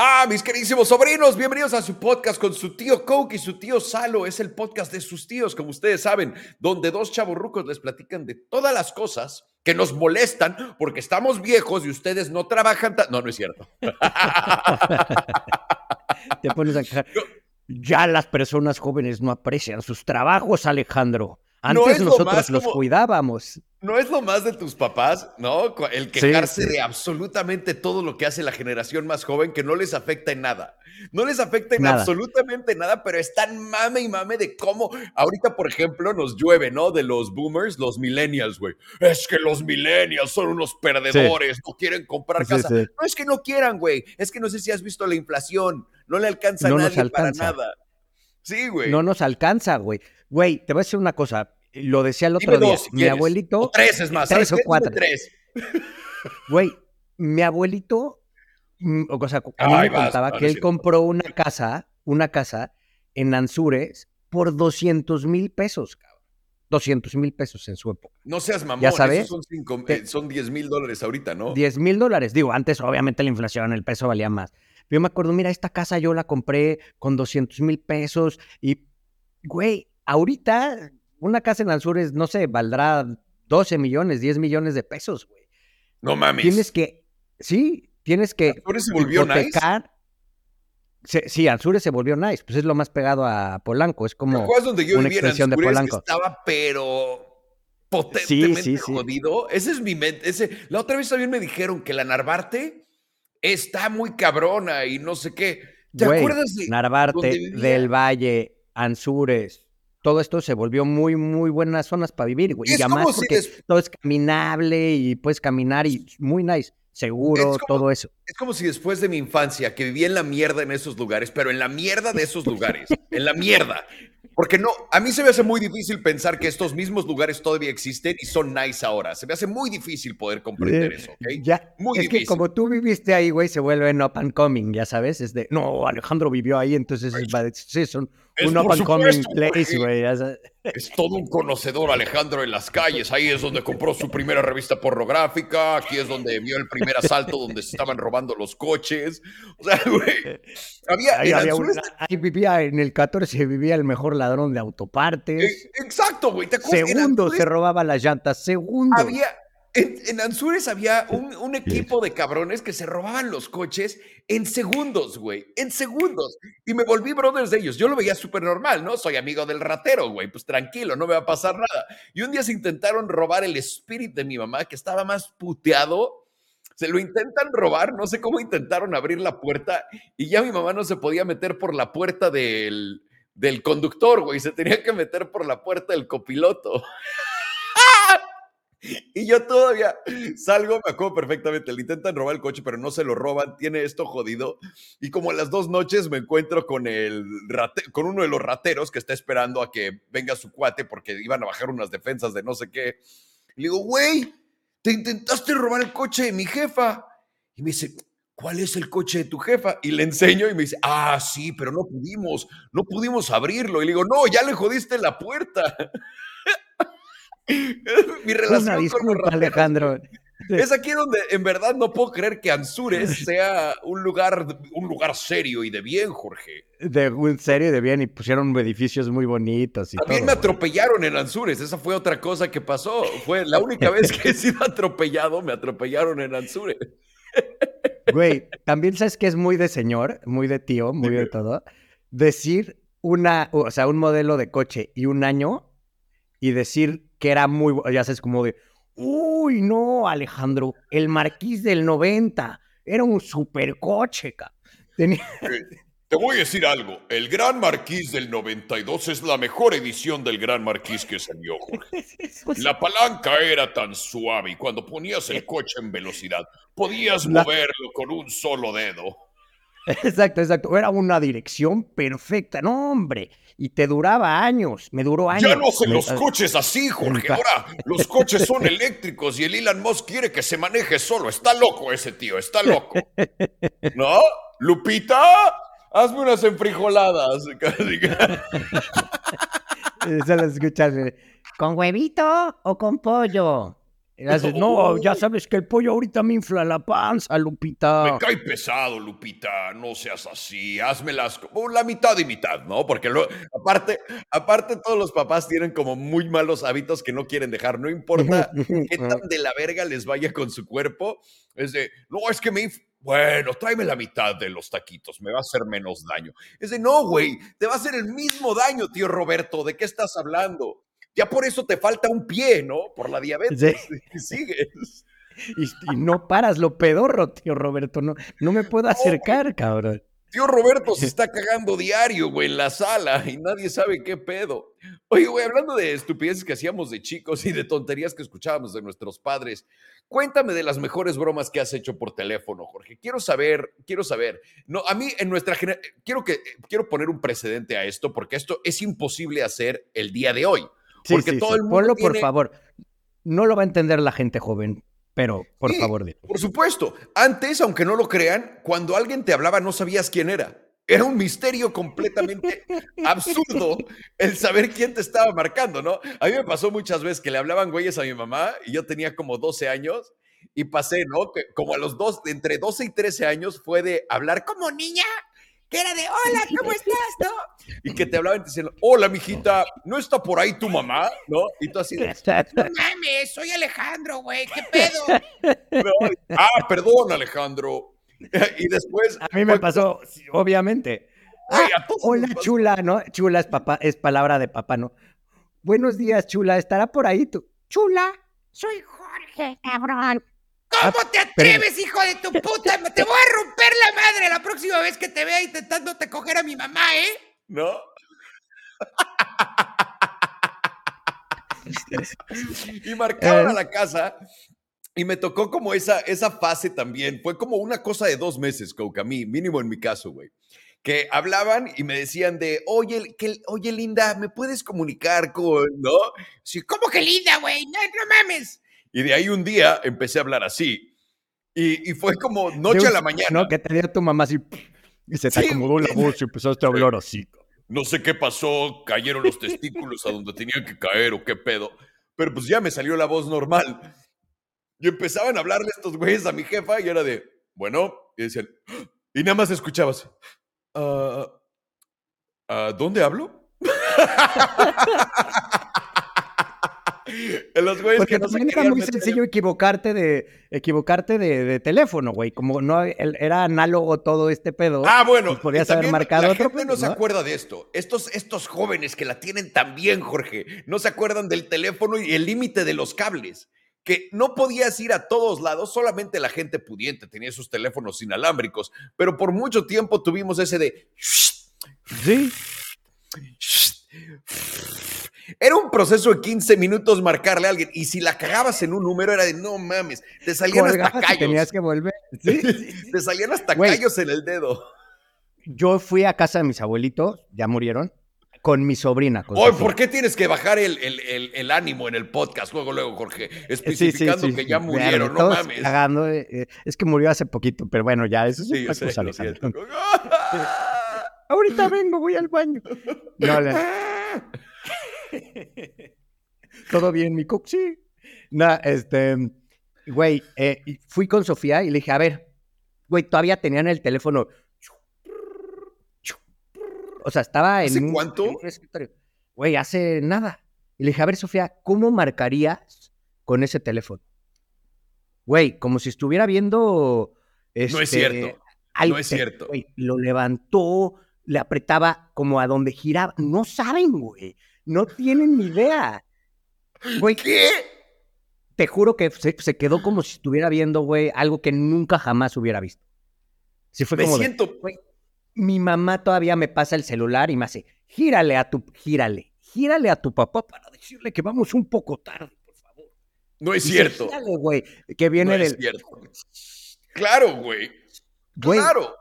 Ah, mis queridísimos sobrinos, bienvenidos a su podcast con su tío Coke y su tío Salo. Es el podcast de sus tíos, como ustedes saben, donde dos chavorrucos les platican de todas las cosas que nos molestan porque estamos viejos y ustedes no trabajan. No, no es cierto. Te pones a quejar. Ya las personas jóvenes no aprecian sus trabajos, Alejandro. Antes nosotros los cuidábamos. No es lo más de tus papás, ¿no? El quejarse de absolutamente todo lo que hace la generación más joven que no les afecta en nada. No les afecta en absolutamente nada, pero están mame y mame de cómo ahorita, por ejemplo, nos llueve, ¿no? De los boomers, los millennials, güey. Es que los millennials son unos perdedores, no quieren comprar casa. No es que no quieran, güey. Es que no sé si has visto la inflación. No le alcanza a nadie para nada. Sí, güey. No nos alcanza, güey. Güey, te voy a decir una cosa. Lo decía el otro día. mi abuelito. O tres es más. Tres o cuatro. Tres. Güey, mi abuelito, mm, o sea, a mí me contaba que él compró una casa, una casa en Anzures por 200 mil pesos, cabrón. 200 mil pesos en su época. No seas mamón, ¿Ya sabes? son, eh, son 10 mil dólares ahorita, ¿no? 10 mil dólares. Digo, antes obviamente la inflación, el peso valía más. Yo me acuerdo, mira, esta casa yo la compré con 200 mil pesos y, güey, ahorita una casa en Alzures, no sé, valdrá 12 millones, 10 millones de pesos, güey. No mames. Tienes que, sí, tienes que Alzures se volvió hipotecar. Nice? sí, Alzures se volvió nice, pues es lo más pegado a Polanco, es como donde yo una extensión de Polanco. Estaba, pero potentemente jodido. Ese es mi mente. Ese... La otra vez también me dijeron que la Narvarte está muy cabrona y no sé qué. ¿Te acuerdas de Narvarte, del Valle, Anzures, todo esto se volvió muy, muy buenas zonas para vivir, güey. Y además porque todo es caminable y puedes caminar y muy nice, seguro, todo eso. Es como si después de mi infancia, que vivía en la mierda en esos lugares, pero en la mierda de esos lugares, en la mierda, porque no, a mí se me hace muy difícil pensar que estos mismos lugares todavía existen y son nice ahora. Se me hace muy difícil poder comprender eso, ¿ok? Ya, muy es que como tú viviste ahí, güey, se vuelve up and coming, ya sabes. Es de, no, Alejandro vivió ahí, entonces sí, son un up and coming place, güey. Es todo un conocedor Alejandro en las calles. Ahí es donde compró su primera revista pornográfica. Aquí es donde vio el primer asalto donde se estaban robando los coches. O sea, güey. Había, ahí, vivía en el 14, vivía el mejor ladrón de autopartes. Eh, exacto, güey. Segundo se robaba las llantas. Segundo. Había, en, Anzures había un, equipo de cabrones que se robaban los coches en segundos, güey. En segundos. Y me volví brothers de ellos. Yo lo veía súper normal, ¿no? Soy amigo del ratero, güey. Pues tranquilo, no me va a pasar nada. Y un día se intentaron robar el espíritu de mi mamá, que estaba más puteado. Se lo intentan robar, no sé cómo intentaron abrir la puerta y ya mi mamá no se podía meter por la puerta del, del conductor, güey. Se tenía que meter por la puerta del copiloto. Y yo todavía salgo, me acuerdo perfectamente, le intentan robar el coche, pero no se lo roban, tiene esto jodido. Y como a las dos noches me encuentro con, el con uno de los rateros que está esperando a que venga su cuate porque iban a bajar unas defensas de no sé qué. Y le digo, güey, te intentaste robar el coche de mi jefa. Y me dice, ¿cuál es el coche de tu jefa? Y le enseño y me dice, ah, sí, pero no pudimos, no pudimos abrirlo. Y le digo, no, ya le jodiste la puerta. Mi relación disculpa, Alejandro. Es aquí donde en verdad no puedo creer que Anzures sea un lugar, un lugar serio y de bien, Jorge. De un serio y de bien, y pusieron edificios muy bonitos. Y también me atropellaron en Anzures, esa fue otra cosa que pasó. Fue la única vez que he sido atropellado, me atropellaron en Anzures. Güey, también sabes que es muy de señor, muy de tío, muy de todo. Decir una, o sea, un modelo de coche y un año y decir que era muy, ya sabes, como de, uy, no, Alejandro, el Marquís del 90 era un supercoche, Tenía... Te voy a decir algo, el Gran Marquís del 92 es la mejor edición del Gran Marquís que salió, Jorge. La palanca era tan suave y cuando ponías el coche en velocidad podías moverlo con un solo dedo. Exacto, exacto. Era una dirección perfecta. No, hombre. Y te duraba años. Me duró años. Ya no hacen los coches así, Jorge. Ahora los coches son eléctricos y el Elon Musk quiere que se maneje solo. Está loco ese tío, está loco. ¿No? Lupita, hazme unas enfrijoladas. Solo escuchas. ¿Con huevito o con pollo? Y le haces, no, ya sabes que el pollo ahorita me infla la panza, Lupita. Me cae pesado, Lupita, no seas así, házmelas como la mitad y mitad, ¿no? Porque lo, aparte, aparte todos los papás tienen como muy malos hábitos que no quieren dejar, no importa qué tan de la verga les vaya con su cuerpo, es de, no, es que me... inf- Bueno, tráeme la mitad de los taquitos, me va a hacer menos daño. Es de, no, güey, te va a hacer el mismo daño, tío Roberto, ¿de qué estás hablando? Ya por eso te falta un pie, ¿no? Por la diabetes. Y sigues. Y, y no paras lo pedorro, tío Roberto. No, no me puedo acercar, cabrón. Tío Roberto se está cagando diario, güey, en la sala y nadie sabe qué pedo. Oye, güey, hablando de estupideces que hacíamos de chicos y de tonterías que escuchábamos de nuestros padres, cuéntame de las mejores bromas que has hecho por teléfono, Jorge. Quiero saber, quiero saber. No, a mí en nuestra generación, quiero que quiero poner un precedente a esto porque esto es imposible hacer el día de hoy. Sí, Porque sí, todo sí. el mundo Ponlo, por tiene- favor. No lo va a entender la gente joven, pero por Sí, favor, dilo. Por supuesto. Antes, aunque no lo crean, cuando alguien te hablaba no sabías quién era. Era un misterio completamente absurdo el saber quién te estaba marcando, ¿no? A mí me pasó muchas veces que le hablaban güeyes a mi mamá y yo tenía como 12 años y pasé, ¿no? Que como a los dos, entre 12 y 13 años fue de hablar como niña, que era de hola, ¿cómo estás? ¿No? Y que te hablaban y te decían, hola, mijita, ¿no está por ahí tu mamá? ¿No? Y tú así de, no mames, soy Alejandro, güey, ¿qué pedo? No, ah, perdón, Alejandro. Y después. A mí me pasó, obviamente. Ah, hola, chula, ¿no? Chula es papá, es palabra de papá, ¿no? Buenos días, chula. ¿Estará por ahí tú? Chula. Soy Jorge, cabrón. ¿Cómo te atreves, hijo de tu puta? Te voy a romper la madre la próxima vez que te vea intentándote coger a mi mamá, ¿eh? ¿No? y marcaban Eh. a la casa y me tocó como esa, esa fase también. Fue como una cosa de dos meses, Coke, a mí, mínimo en mi caso, güey. Que hablaban y me decían de, oye, que, oye, Linda, ¿me puedes comunicar con, no? Sí, ¿cómo que linda, güey? No, no mames. Y de ahí un día empecé a hablar así. Y, y fue como noche a la mañana. ¿No? Que te dio tu mamá así. Y se te Sí, acomodó la voz y empezaste a hablar así. no sé qué pasó, cayeron los testículos a donde tenían que caer o qué pedo. Pero pues ya me salió la voz normal. Y empezaban a hablarle estos güeyes a mi jefa y era de, bueno, y decían, y nada más escuchabas, "Ah, ah, ¿dónde hablo? Los güeyes Porque que no se era muy meter sencillo equivocarte de equivocarte de, de teléfono, güey. Como no era análogo todo este pedo. Ah, bueno, pues podías haber marcado la otro gente pedo, no se acuerda de esto. Estos, estos jóvenes que la tienen tan bien, Jorge, no se acuerdan del teléfono y el límite de los cables. Que no podías ir a todos lados, solamente la gente pudiente tenía sus teléfonos inalámbricos, pero por mucho tiempo tuvimos ese de... Sí. Era un proceso de 15 minutos marcarle a alguien y si la cagabas en un número era de no mames, te salían hasta Colgabas callos. tenías que volver. Sí. Te salían hasta Güey. callos en el dedo. Yo fui a casa de mis abuelitos, ya murieron, con mi sobrina. con. ¿por qué tienes que bajar el, el- el- el ánimo en el podcast luego, luego, Jorge? Sí, sí, Especificando sí, que ya murieron, no mames. cagando, eh, eh, es que murió hace poquito, pero bueno, ya, eso es sé, cosa. Ahorita vengo, voy al baño. No, le- ¿Todo bien, mi cook? Sí. No, este, güey, eh, fui con Sofía y le dije, a ver, güey, todavía tenían el teléfono. O sea, estaba en ¿Hace un, cuánto? en un escritorio. Güey, hace nada. Y le dije, a ver, Sofía, ¿cómo marcarías con ese teléfono? Güey, como si estuviera viendo... No es este, cierto. No es cierto. güey, lo levantó, le apretaba como a donde giraba. No saben, güey. No tienen ni idea. Güey, ¿Qué? te juro que se, se quedó como si estuviera viendo, güey, algo que nunca jamás hubiera visto. Sí fue Me como de, siento. güey, mi mamá todavía me pasa el celular y me hace, gírale a tu, gírale, gírale a tu papá para decirle que vamos un poco tarde, por favor. No es cierto. "Gírale, güey, que No viene es del, cierto. Claro, güey. güey, Claro.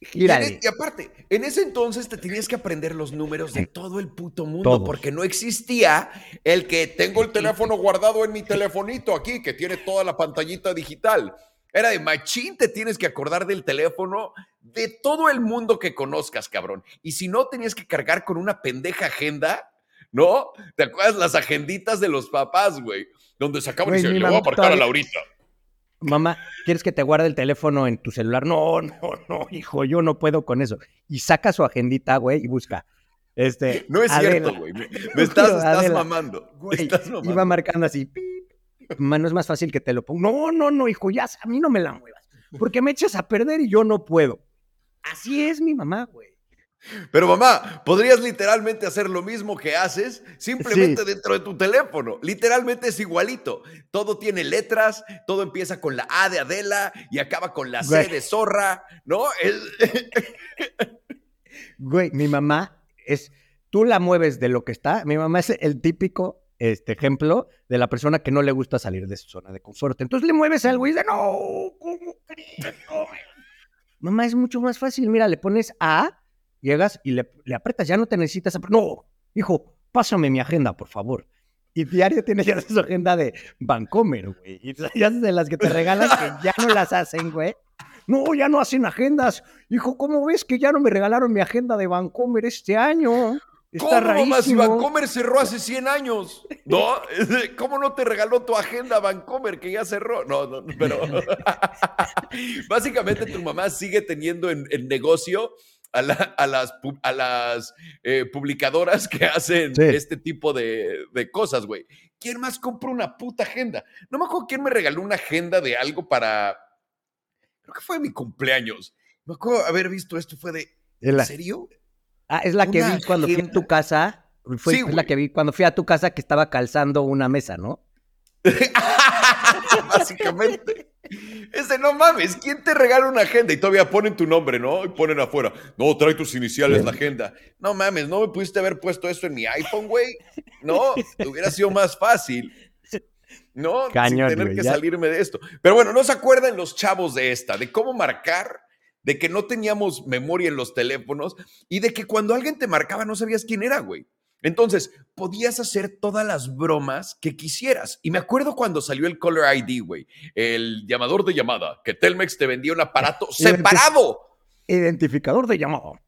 Y, en gírale. e- y aparte, en ese entonces te tenías que aprender los números de todo el puto mundo, Todos. porque no existía el que tengo el teléfono guardado en mi telefonito aquí, que tiene toda la pantallita digital. Era de machín, te tienes que acordar del teléfono de todo el mundo que conozcas, cabrón. Y si no, tenías que cargar con una pendeja agenda, ¿no? ¿Te acuerdas las agenditas de los papás, güey? donde sacaban y se le voy a mamá marcar a Laurita. Mamá, ¿quieres que te guarde el teléfono en tu celular? No, no, no, hijo, yo no puedo con eso. Y saca su agendita, güey, y busca. Este, No es Adela, cierto, güey. Me, me estás, mamando. güey, estás mamando. iba marcando así. pip, pip. Mamá, no es más fácil que te lo ponga. No, no, no, hijo, ya, a mí no me la muevas. Porque me echas a perder y yo no puedo. Así es mi mamá, güey. Pero mamá, podrías literalmente hacer lo mismo que haces simplemente dentro de tu teléfono. Literalmente es igualito. Todo tiene letras, todo empieza con la A de Adela y acaba con la C Güey. de zorra, ¿no? Es- Güey, mi mamá es, tú la mueves de lo que está. Mi mamá es el típico este, ejemplo de la persona que no le gusta salir de su zona de confort. Entonces le mueves algo y dice, no, ¿cómo crees? No". Mamá, es mucho más fácil. Mira, le pones A, llegas y le, le aprietas, ya no te necesitas. No, hijo, pásame mi agenda, por favor. Y diario tiene ya su agenda de Vancomer, güey. Y ya de las que te regalan que ya no las hacen, güey. No, ya no hacen agendas. Hijo, ¿cómo ves que ya no me regalaron mi agenda de Vancomer este año? Está ¿Cómo, mamá? Si rarísimo. Vancomer cerró hace 100 años, ¿no? ¿Cómo no te regaló tu agenda Vancomer que ya cerró? No, no, pero... Básicamente tu mamá sigue teniendo en, en negocio a, la- a las, a las eh, publicadoras que hacen Sí. este tipo de, de cosas, güey. ¿Quién más compra una puta agenda? No me acuerdo quién me regaló una agenda de algo para... Creo que fue mi cumpleaños. Me acuerdo haber visto esto, fue de... ¿En serio? ah, es la que vi cuando fui a tu casa. Fue Sí, es la que vi cuando fui a tu casa que estaba calzando una mesa, ¿no? Básicamente. Ese no mames, ¿quién te regala una agenda? Y todavía ponen tu nombre, ¿no? Y ponen afuera. No, trae tus iniciales la agenda. No mames, ¿no me pudiste haber puesto eso en mi iPhone, güey? No, hubiera sido más fácil. No, Cañón, sin tener que ya. salirme de esto. Pero bueno, ¿no se acuerdan los chavos de esta? De cómo marcar, de que no teníamos memoria en los teléfonos y de que cuando alguien te marcaba no sabías quién era, güey. Entonces, podías hacer todas las bromas que quisieras. Y me acuerdo cuando salió el Color ID, güey, el llamador de llamada, que Telmex te vendía un aparato separado. Identificador de llamado.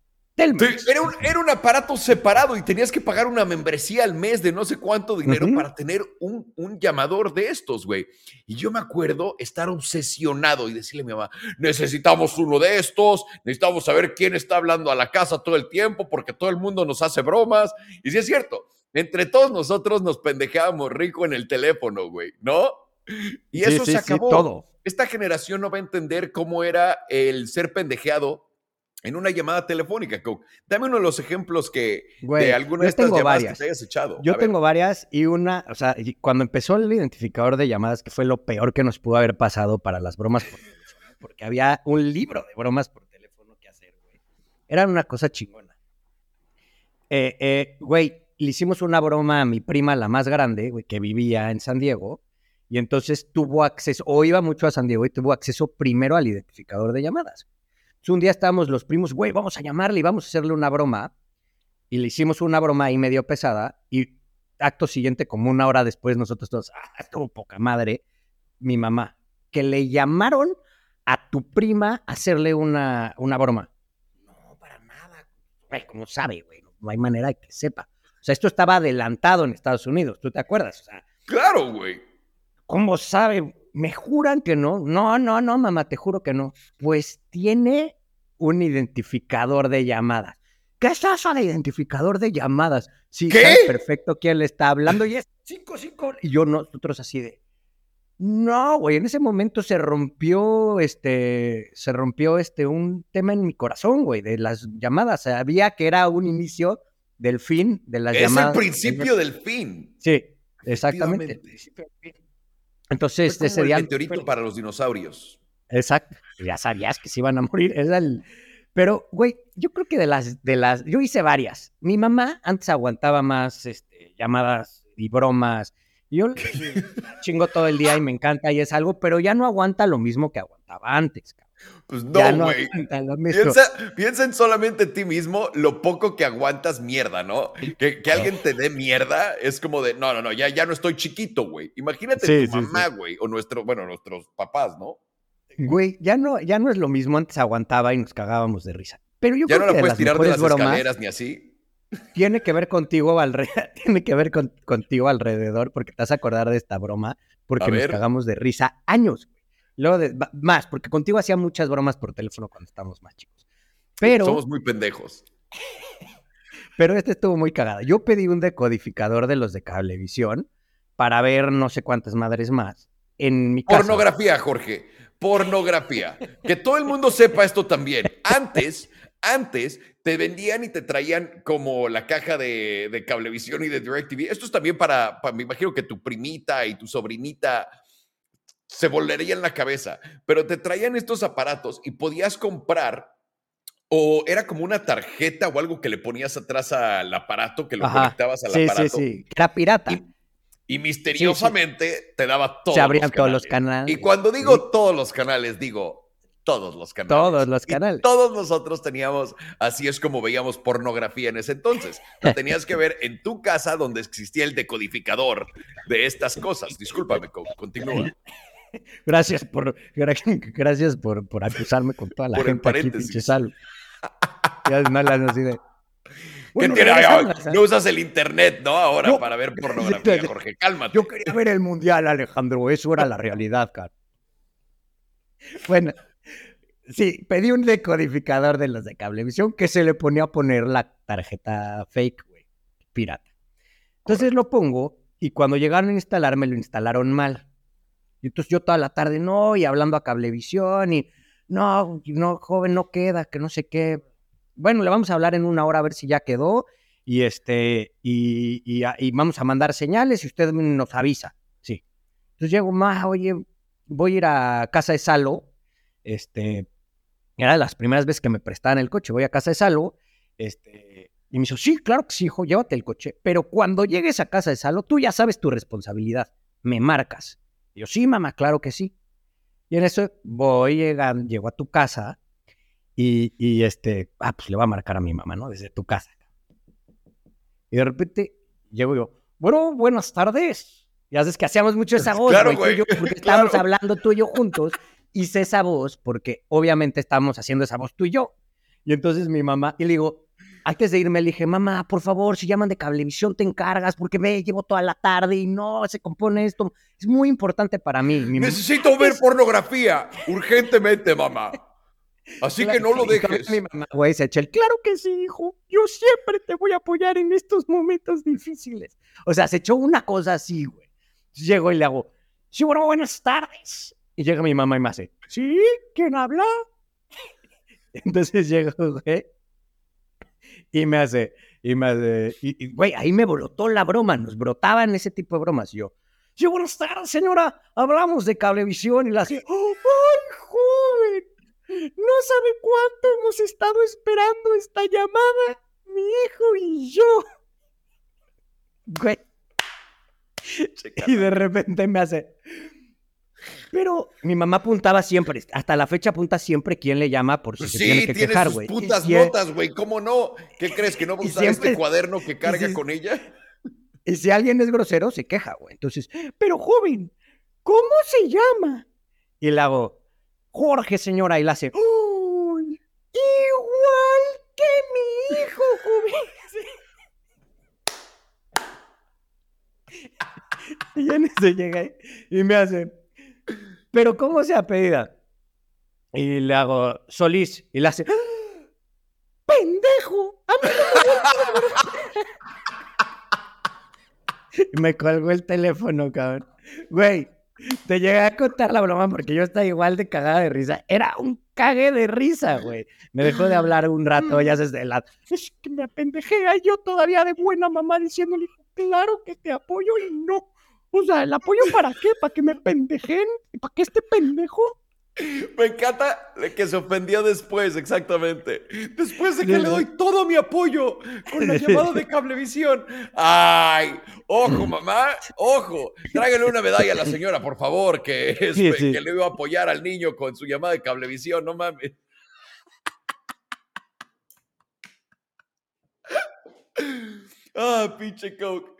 Telmex. Sí, Era un, era un aparato separado y tenías que pagar una membresía al mes de no sé cuánto dinero para tener un, un llamador de estos, güey. Y yo me acuerdo estar obsesionado y decirle a mi mamá, necesitamos uno de estos, necesitamos saber quién está hablando a la casa todo el tiempo porque todo el mundo nos hace bromas. Y sí es cierto, entre todos nosotros nos pendejábamos rico en el teléfono, güey, ¿no? Y Sí, eso sí, se sí, acabó todo. esta generación no va a entender cómo era el ser pendejeado en una llamada telefónica. Coke. Dame uno de los ejemplos que Güey, de alguna de estas llamadas varias. que te hayas echado. Yo A ver. tengo varias y una, o sea, cuando empezó el identificador de llamadas, que fue lo peor que nos pudo haber pasado para las bromas por teléfono, porque había un libro de bromas por teléfono que hacer, güey. Era una cosa chingona. Eh, eh, güey, le hicimos una broma a mi prima, la más grande, güey, que vivía en San Diego, y entonces tuvo acceso, o iba mucho a San Diego y tuvo acceso primero al identificador de llamadas. Entonces, un día estábamos los primos, güey, vamos a llamarle y vamos a hacerle una broma y le hicimos una broma ahí medio pesada y acto siguiente, como una hora después, nosotros todos, ah, estuvo poca madre, mi mamá, que le llamaron a tu prima a hacerle una, una broma. No, para nada. Güey, ¿cómo sabe, güey? No hay manera de que sepa. O sea, esto estaba adelantado en Estados Unidos, ¿tú te acuerdas? O sea, Claro, güey. ¿cómo sabe? Me juran que no. No, no, no, mamá, te juro que no. Pues tiene un identificador de llamadas. ¿Qué es eso de identificador de llamadas? Sí, ¿Qué? sabe perfecto quién le está hablando y es 5, 5. Y yo, nosotros así de. No, güey, en ese momento se rompió, este, se rompió, este, un tema en mi corazón, güey, de las llamadas. Sabía que era un inicio del fin de las Es llamadas. el principio del fin. Sí, exactamente. Efectivamente. Principio del fin. Entonces, Fue como ese el día. meteorito para los dinosaurios. Exacto. Ya sabías que se iban a morir. Era el... Pero, güey, yo creo que de las, de las, yo hice varias. Mi mamá antes aguantaba más este, llamadas y bromas. Yo chingo todo el día y me encanta y es algo, pero ya no aguanta lo mismo que aguantaba antes. cabrón. Pues no, no güey. mismo. Piensa, piensa en solamente en ti mismo lo poco que aguantas mierda, ¿no? Que, que alguien te dé mierda es como de, no, no, no, ya, ya no estoy chiquito, güey. Imagínate Sí, tu sí, mamá, güey, o nuestro, bueno, nuestros papás, ¿no? Güey, ya no, ya no es lo mismo. Antes aguantaba y nos cagábamos de risa. Pero yo Ya creo no que la de puedes tirar de las bromas- escaleras ni así. tiene que ver contigo alrededor, tiene que ver con- contigo alrededor, porque te vas a acordar de esta broma, porque nos cagamos de risa años. Luego de, más, porque contigo hacía muchas bromas por teléfono cuando estábamos más chicos. Pero, Somos muy pendejos. pero este estuvo muy cagado. Yo pedí un decodificador de los de cablevisión para ver no sé cuántas madres más en mi casa. Pornografía, Jorge. Pornografía. Que todo el mundo sepa esto también. Antes, antes te vendían y te traían como la caja de, de cablevisión y de DirecTV. Esto es también para, para- me imagino que tu primita y tu sobrinita se volarían la cabeza, pero te traían estos aparatos y podías comprar o era como una tarjeta o algo que le ponías atrás al aparato, que lo Ajá. conectabas al Sí, sí, aparato. sí. Era pirata. Y, y misteriosamente te daba todos Se abrían los todos los canales. Y cuando digo todos los canales, digo todos los canales. Todos los Y canales. todos nosotros teníamos, así es como veíamos pornografía en ese entonces. La tenías que ver en tu casa donde existía el decodificador de estas cosas. Discúlpame, Co- continúa. Gracias por, gra- gracias por, por acusarme con toda la Por gente aquí, pinche Salo. Ya no las así de. ¿Qué Bueno, tiene? no usas el internet, ¿no? Ahora para ver pornografía, Jorge. Cálmate. Yo quería ver el mundial, Alejandro. Eso era la realidad, cara. Bueno, sí, pedí un decodificador de los de cablevisión que se le ponía a poner la tarjeta fake, güey, pirata. Entonces lo pongo y cuando llegaron a instalarme lo instalaron mal. Y entonces yo toda la tarde, no, y hablando a cablevisión y no, no, joven, no queda, que no sé qué. Bueno, le vamos a hablar en una hora a ver si ya quedó y este, y, y, a- y vamos a mandar señales y usted nos avisa. Sí. Entonces llego, más, oye, voy a ir a casa de Salo. Este, era de las primeras veces que me prestaban el coche. Voy a casa de Salo. Este, y me dijo, sí, claro que sí, hijo, llévate el coche. Pero cuando llegues a casa de Salo, tú ya sabes tu responsabilidad. Me marcas. Y yo, sí, mamá, claro que sí. Y en eso voy, llegando, llego a tu casa y, y este, ah, pues le voy a marcar a mi mamá, ¿no? Desde tu casa. Y de repente llego yo, bueno, buenas tardes. Ya sabes que hacíamos mucho esa voz, Claro, güey, tú y güey, yo, porque estábamos hablando tú y yo juntos. Hice esa voz porque obviamente estábamos haciendo esa voz tú y yo. Y entonces mi mamá, y le digo, antes de irme le dije, mamá, por favor, si llaman de cablevisión te encargas porque me llevo toda la tarde y no se compone esto. Es muy importante para mí. Mi mamá, Necesito ver pornografía urgentemente, mamá. Así que no lo dejes. Mi mamá, güey, se echa el claro que sí, hijo. Yo siempre te voy a apoyar en estos momentos difíciles. O sea, se echó una cosa así, güey. Llego y le hago, sí, bueno, buenas tardes. Y llega mi mamá y me hace, ¿sí? ¿Quién habla? Entonces llego, güey. Y me hace, y me hace, y, güey, ahí me brotó la broma, nos brotaban ese tipo de bromas. Y yo, sí, buenas tardes, señora. Hablamos de cablevisión y la hace, ¡ay, joven! No sabe cuánto hemos estado esperando esta llamada, mi hijo y yo. Güey. Y de repente me hace. Pero mi mamá apuntaba siempre, hasta la fecha apunta siempre quién le llama por si Pues se sí, tiene que tiene quejar, sus güey. Y putas es- notas, güey. ¿Cómo no? ¿Qué crees? ¿Que no va a Y usar este siempre- cuaderno que carga si- con ella? Y si alguien es grosero, se queja, güey. Entonces, pero joven, ¿cómo se llama? Y le hago, Jorge, señora, y la hace, ¡Uy! Igual que mi hijo, joven. y en eso llega y me hace, ¿pero cómo se apellida? Y le hago, Solís, y le hace. ¡Pendejo! ¡A mí no me gusta la verdad". Y me colgó el teléfono, cabrón. Güey, te llegué a contar la broma porque yo estaba igual de cagada de risa. Era un cague de risa, güey. Me dejó de hablar un rato, ya desde la... Es que me apendejé ahí yo todavía de buena mamá diciéndole, claro que te apoyo y no. O sea, ¿el apoyo para qué? ¿Para que me pendejen? ¿Y para qué este pendejo? Me encanta que se ofendió después, exactamente. Después de que le doy todo mi apoyo con la llamada de cablevisión. ¡Ay! ¡Ojo, mamá! ¡Ojo! Tráigale una medalla a la señora, por favor, que, es- Sí, sí. que le iba a apoyar al niño con su llamada de cablevisión, no mames. Ah, pinche Coke.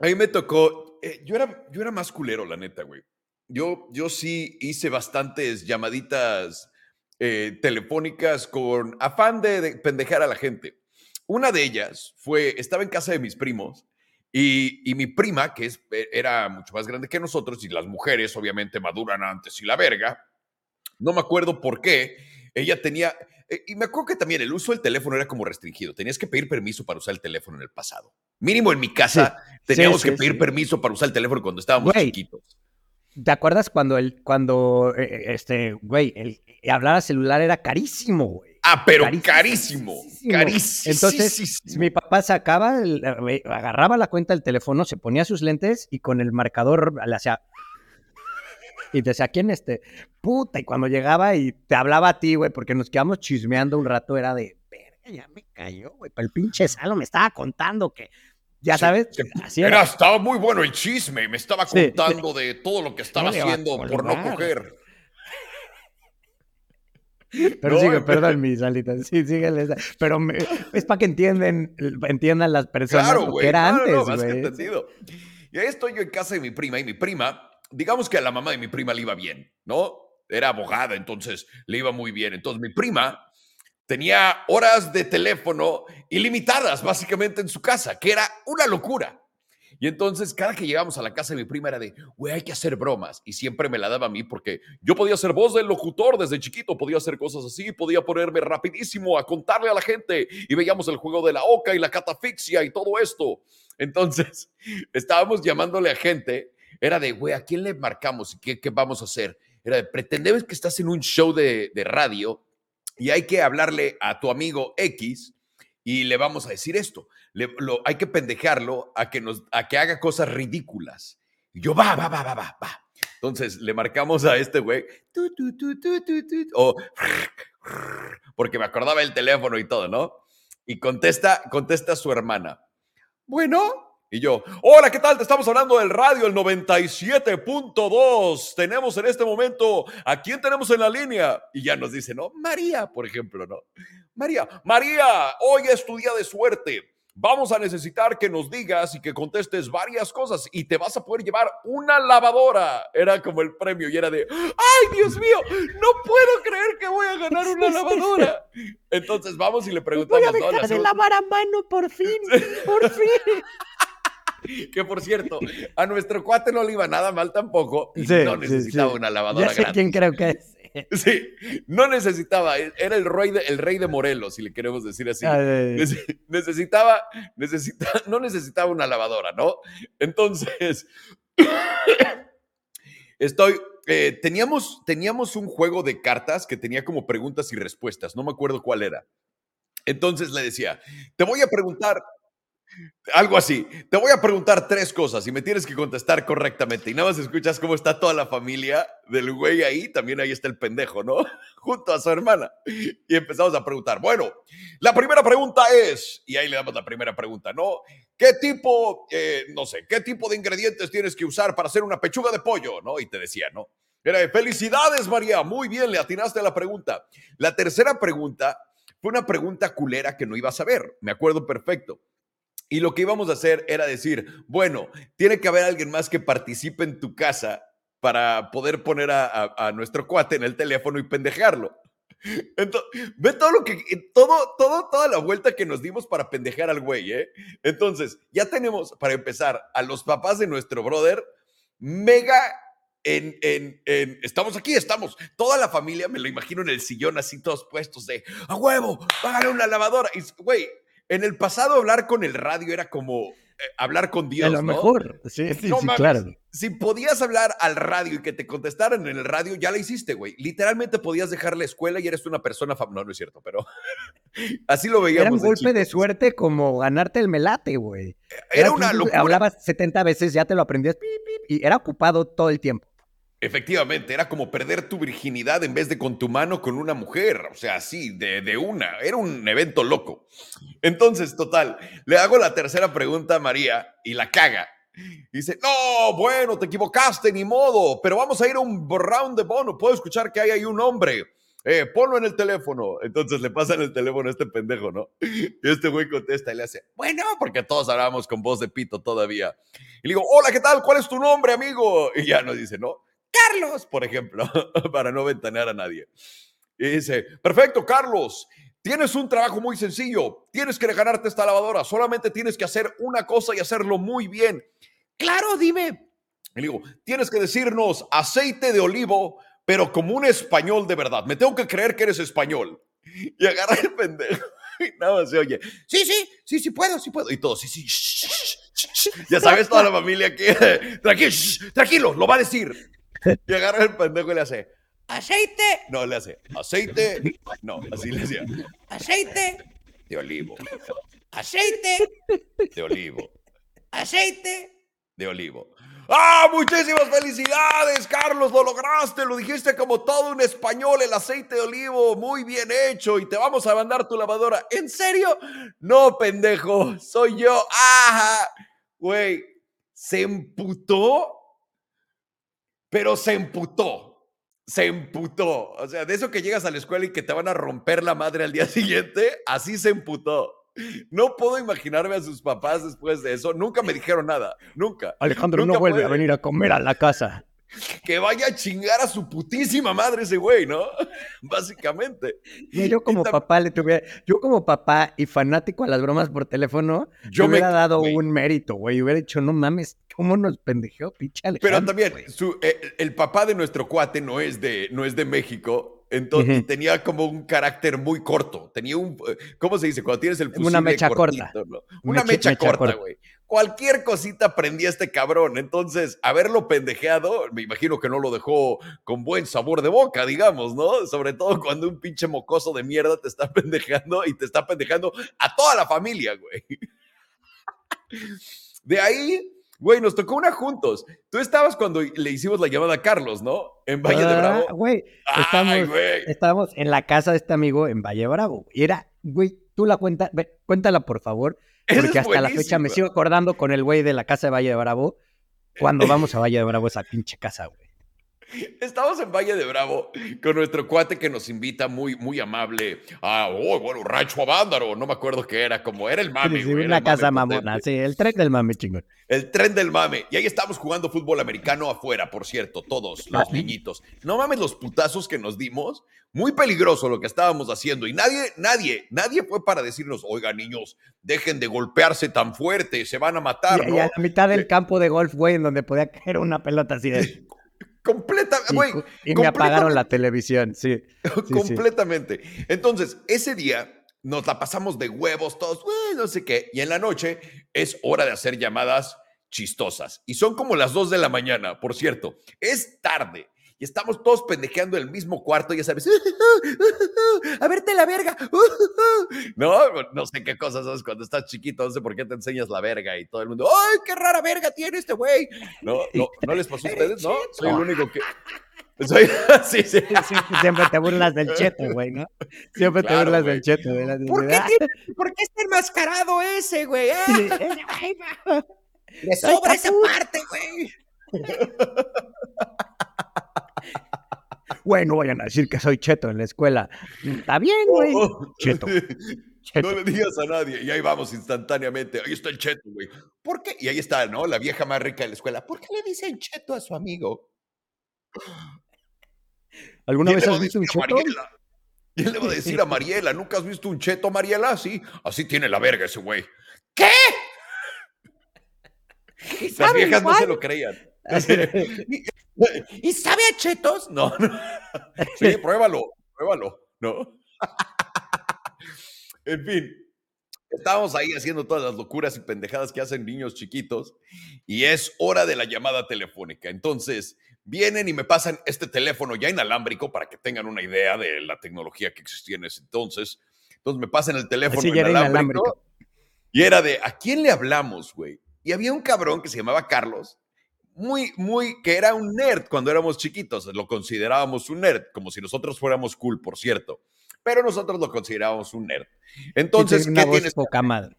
A mí me tocó. Eh, yo, era, yo era más culero, la neta, güey. Yo, yo sí hice bastantes llamaditas eh, telefónicas con afán de, de pendejar a la gente. una de ellas fue, estaba en casa de mis primos y, y mi prima, que es, e, era mucho más grande que nosotros, y las mujeres obviamente maduran antes y la verga, no me acuerdo por qué, ella tenía, eh, y me acuerdo que también el uso del teléfono era como restringido, tenías que pedir permiso para usar el teléfono en el pasado. Mínimo en mi casa teníamos sí, que pedir permiso para usar el teléfono cuando estábamos Güey, chiquitos. ¿Te acuerdas cuando el, cuando, eh, este, güey, el, hablar a celular era carísimo, güey? Ah, pero Carísimo. carísimo, carísimo. Entonces, mi papá sacaba, eh, agarraba la cuenta del teléfono, se ponía sus lentes y con el marcador le hacía. Y decía, ¿quién este? Puta, y cuando llegaba y te hablaba a ti, güey, porque nos quedamos chismeando un rato, era de, verga, ya me cayó, güey, pero el pinche Salo me estaba contando que, ya sabes, sí. así Era, era. estaba muy bueno el chisme, me estaba Sí, contando de todo lo que estaba haciendo por no coger. Pero No, sigue, güey. perdón, mis alitas. Sí, síguele. Pero me- es para que entienden, entiendan las personas Claro, lo güey. que era no, no, no, antes, más que güey. entendido. Y ahí estoy yo en casa de mi prima y mi prima, digamos que a la mamá de mi prima le iba bien, ¿no? Era abogada, entonces le iba muy bien. Entonces mi prima tenía horas de teléfono ilimitadas básicamente en su casa, que era una locura. Y entonces cada que llegamos a la casa de mi prima era de, güey, hay que hacer bromas. Y siempre me la daba a mí porque yo podía ser voz del locutor desde chiquito, podía hacer cosas así, podía ponerme rapidísimo a contarle a la gente. Y veíamos el juego de la oca y la catafixia y todo esto. Entonces estábamos llamándole a gente. Era de, güey, ¿a quién le marcamos y qué, qué vamos a hacer? Era de, pretendemos que estás en un show de, de radio y hay que hablarle a tu amigo X y le vamos a decir esto. Le- lo, hay que pendejarlo a que, nos, a que haga cosas ridículas. Y yo, va, va, va, va, va, va. Entonces le marcamos a este güey, tu, tu, tu, o porque me acordaba el teléfono y todo, ¿no? Y contesta, contesta su hermana. Bueno. Y yo, hola, ¿qué tal? Te estamos hablando del radio, el 97.2. Tenemos en este momento, ¿a quién tenemos en la línea? Y ya nos dice, ¿no? María, por ejemplo, ¿no? María, María, hoy es tu día de suerte. Vamos a necesitar que nos digas y que contestes varias cosas y te vas a poder llevar una lavadora. Era como el premio y era de, ay, Dios mío, no puedo creer que voy a ganar una lavadora. Entonces vamos y le preguntamos, Voy a ¿no? Dejar de hacemos- lavar a mano por fin, por fin. Que por cierto, a nuestro cuate no le iba nada mal tampoco y Sí, no necesitaba sí. una lavadora Ya sé grande. quién creo que es. Sí, no necesitaba, era el rey de, el rey de Morelos, si le queremos decir así. Nece- Necesitaba, necesita, no necesitaba una lavadora, ¿no? Entonces, estoy, eh, teníamos, teníamos un juego de cartas que tenía como preguntas y respuestas, no me acuerdo cuál era. Entonces le decía, te voy a preguntar, algo así, te voy a preguntar tres cosas y me tienes que contestar correctamente. Y nada más escuchas cómo está toda la familia del güey ahí, también ahí está el pendejo, ¿no? Junto a su hermana. Y empezamos a preguntar, bueno, la primera pregunta es, y ahí le damos la primera pregunta, ¿no? ¿Qué tipo, eh, no sé, qué tipo de ingredientes tienes que usar para hacer una pechuga de pollo, ¿no? Y te decía, ¿no? Era de, felicidades, María, muy bien, le atinaste a la pregunta. La tercera pregunta fue una pregunta culera que no iba a saber, me acuerdo perfecto. Y lo que íbamos a hacer era decir, bueno, tiene que haber alguien más que participe en tu casa para poder poner a, nuestro cuate en el teléfono y pendejarlo. Entonces, ve todo lo que, todo, todo, toda la vuelta que nos dimos para pendejar al güey, ¿eh? Entonces, ya tenemos, para empezar, a los papás de nuestro brother, mega en, en, en, estamos aquí, estamos, toda la familia, me lo imagino en el sillón así, todos puestos de, a huevo, págale una lavadora. Y, güey, en el pasado hablar con el radio era como eh, hablar con Dios, a lo ¿no? mejor. Sí, sí, No sí, claro. Si podías hablar al radio y que te contestaran en el radio, ya la hiciste, güey. Literalmente podías dejar la escuela y eres una persona fam- No, no es cierto, pero así lo veíamos. Era un de golpe de suerte como ganarte el melate, güey. Era una locura. Hablabas 70 veces, ya te lo aprendías pip, pip, y era ocupado todo el tiempo. Efectivamente, era como perder tu virginidad en vez de con tu mano con una mujer. O sea, así, de, de una. Era un evento loco. Entonces, total, le hago la tercera pregunta a María y la caga. Dice, no, bueno, te equivocaste, ni modo, pero vamos a ir a un round de bono. Puedo escuchar que hay ahí un hombre. Eh, ponlo en el teléfono. Entonces le pasan el teléfono a este pendejo, ¿no? Y este güey contesta y le hace, bueno, porque todos hablábamos con voz de pito todavía. Y le digo, hola, ¿qué tal? ¿Cuál es tu nombre, amigo? Y ya nos dice, ¿no? Carlos, por ejemplo, para no ventanear a nadie. Y dice, perfecto, Carlos, Tienes un trabajo muy sencillo. Tienes que ganarte esta lavadora. Solamente tienes que hacer una cosa y hacerlo muy bien. Claro, dime. Y digo, tienes que decirnos aceite de olivo, pero como un español de verdad. Me tengo que creer que eres español. Y agarra el pendejo. Y nada más se oye, sí, sí, sí, sí puedo, sí puedo. Y todo, sí, sí. shh, shh, shh, shh". Ya sabes, toda la familia que, tranquilo, tranquilo, lo va a decir. Y agarra el pendejo y le hace, aceite. No, le hace, aceite. No, así le decía, aceite de olivo. Aceite de olivo. Aceite de olivo. ¡Ah! Muchísimas felicidades, Carlos. Lo lograste. Lo dijiste como todo un español. El aceite de olivo. Muy bien hecho. Y te vamos a mandar tu lavadora. ¿En serio? No, pendejo. Soy yo. ¡Ajá! Güey, se emputó. Pero se emputó. Se emputó. O sea, de eso que llegas a la escuela y que te van a romper la madre al día siguiente, así se emputó. No puedo imaginarme a sus papás después de eso. Nunca me dijeron nada. Nunca. Alejandro Nunca no vuelve a venir a comer a la casa. Que vaya a chingar a su putísima madre ese güey, ¿no? Básicamente. Mira, yo como papá le tuviera, yo como papá y fanático a las bromas por teléfono, Yo me- hubiera dado güey. un mérito, güey. Hubiera dicho, no mames, ¿cómo nos pendejeó, Alejandro? Pero también, güey?" su, eh, el papá de nuestro cuate no es de, no es de México. Entonces, tenía como un carácter muy corto. Tenía un, eh, ¿cómo se dice? Cuando tienes el Una fusible mecha cortito, corta. ¿no? Una Mecha- mecha, mecha corta, corta. güey. Cualquier cosita prendía este cabrón. Entonces, haberlo pendejeado, me imagino que no lo dejó con buen sabor de boca, digamos, ¿no? Sobre todo cuando un pinche mocoso de mierda te está pendejeando y te está pendejando a toda la familia, güey. De ahí, güey, nos tocó una juntos. Tú estabas cuando le hicimos la llamada a Carlos, ¿no? En Valle de Ah, Bravo. Güey, Ay, estamos, güey. estábamos en la casa de este amigo en Valle Bravo. Y era, güey, tú la cuenta, ve, cuéntala por favor, porque hasta la fecha me sigo acordando con el güey de la casa de Valle de Bravo cuando vamos a Valle de Bravo esa pinche casa, güey. Estamos en Valle de Bravo con nuestro cuate que nos invita muy, muy amable a, oh, bueno, Rancho Avándaro, no me acuerdo qué era, como era el mame, Sí, güey, una mame casa potente. mamona, sí, el tren del mame chingón. El tren del mame. Y ahí estamos jugando fútbol americano afuera, por cierto, todos los niñitos. No mames los putazos que nos dimos. Muy peligroso lo que estábamos haciendo. Y nadie, nadie, nadie fue para decirnos, oiga, niños, dejen de golpearse tan fuerte, se van a matar, Y, ¿no? y a la mitad del Eh. campo de golf, güey, en donde podía caer una pelota así de... Completa, Y, güey. y me apagaron completamente- la televisión, sí. sí. completamente. Entonces, ese día nos la pasamos de huevos todos, "Uy, no sé qué. Y en la noche es hora de hacer llamadas chistosas. Y son como las 2 de la mañana, por cierto. Es tarde. Y estamos todos pendejeando en el mismo cuarto, ya sabes. A verte la verga. No, no sé qué cosas haces cuando estás chiquito, no sé por qué te enseñas la verga y todo el mundo, ¡ay, qué rara verga tiene este güey! No, no, ¿no les pasó a ustedes, ¿no? Soy el único que... Soy... sí, sí. Siempre, te burlas del cheto, güey, ¿no? Siempre te burlas güey. del cheto. Así ¿Por de, qué, "Ah, tiene- ¿Por qué está enmascarado ese, güey? Ah, sí, ese güey, va". le sobra esa parte, güey. Güey, no vayan a decir que soy cheto en la escuela. Está bien, güey. Oh, Cheto. No le digas a nadie. Y ahí vamos instantáneamente. Ahí está el cheto, güey. ¿Por qué? Y ahí está, ¿no? La vieja más rica de la escuela. ¿Por qué le dicen cheto a su amigo? ¿Alguna ¿Quién vez has visto un cheto? Mariela? ¿Quién le va a decir a Mariela? ¿Nunca has visto un cheto, Mariela? Sí, así tiene la verga ese güey. ¿Qué? ¿Y Las viejas no se lo creían. ¿Y sabe a chetos? No, no. Sí, pruébalo, pruébalo, ¿no? En fin, estábamos ahí haciendo todas las locuras y pendejadas que hacen niños chiquitos y es hora de la llamada telefónica. Entonces, vienen y me pasan este teléfono ya inalámbrico para que tengan una idea de la tecnología que existía en ese entonces. Entonces me pasan el teléfono Sí, inalámbrico, inalámbrico. y era de, ¿a quién le hablamos, güey? Y había un cabrón que se llamaba Carlos, muy, muy, que era un nerd cuando éramos chiquitos, lo considerábamos un nerd, como si nosotros fuéramos cool, por cierto, pero nosotros lo considerábamos un nerd. Entonces, Sí, ¿qué tienes? poca madre.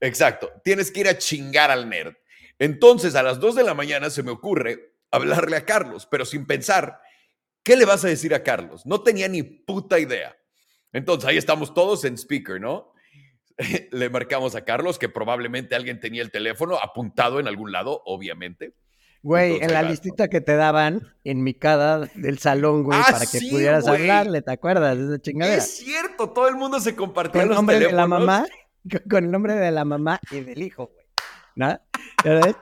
Exacto, tienes que ir a chingar al nerd. Entonces, a las 2 de la mañana se me ocurre hablarle a Carlos, pero sin pensar, ¿qué le vas a decir a Carlos? No tenía ni puta idea. Entonces, ahí estamos todos en speaker, ¿no? Le marcamos a Carlos, que probablemente alguien tenía el teléfono apuntado en algún lado, obviamente. Güey, Entonces, en la listita que te daban en mi cada del salón, güey, Ah, para que sí, pudieras güey. hablarle, ¿te acuerdas esa chingadera? Es cierto, todo el mundo se compartía Con el los nombre de la mamá, con- el nombre de la mamá y del hijo, güey. ¿No?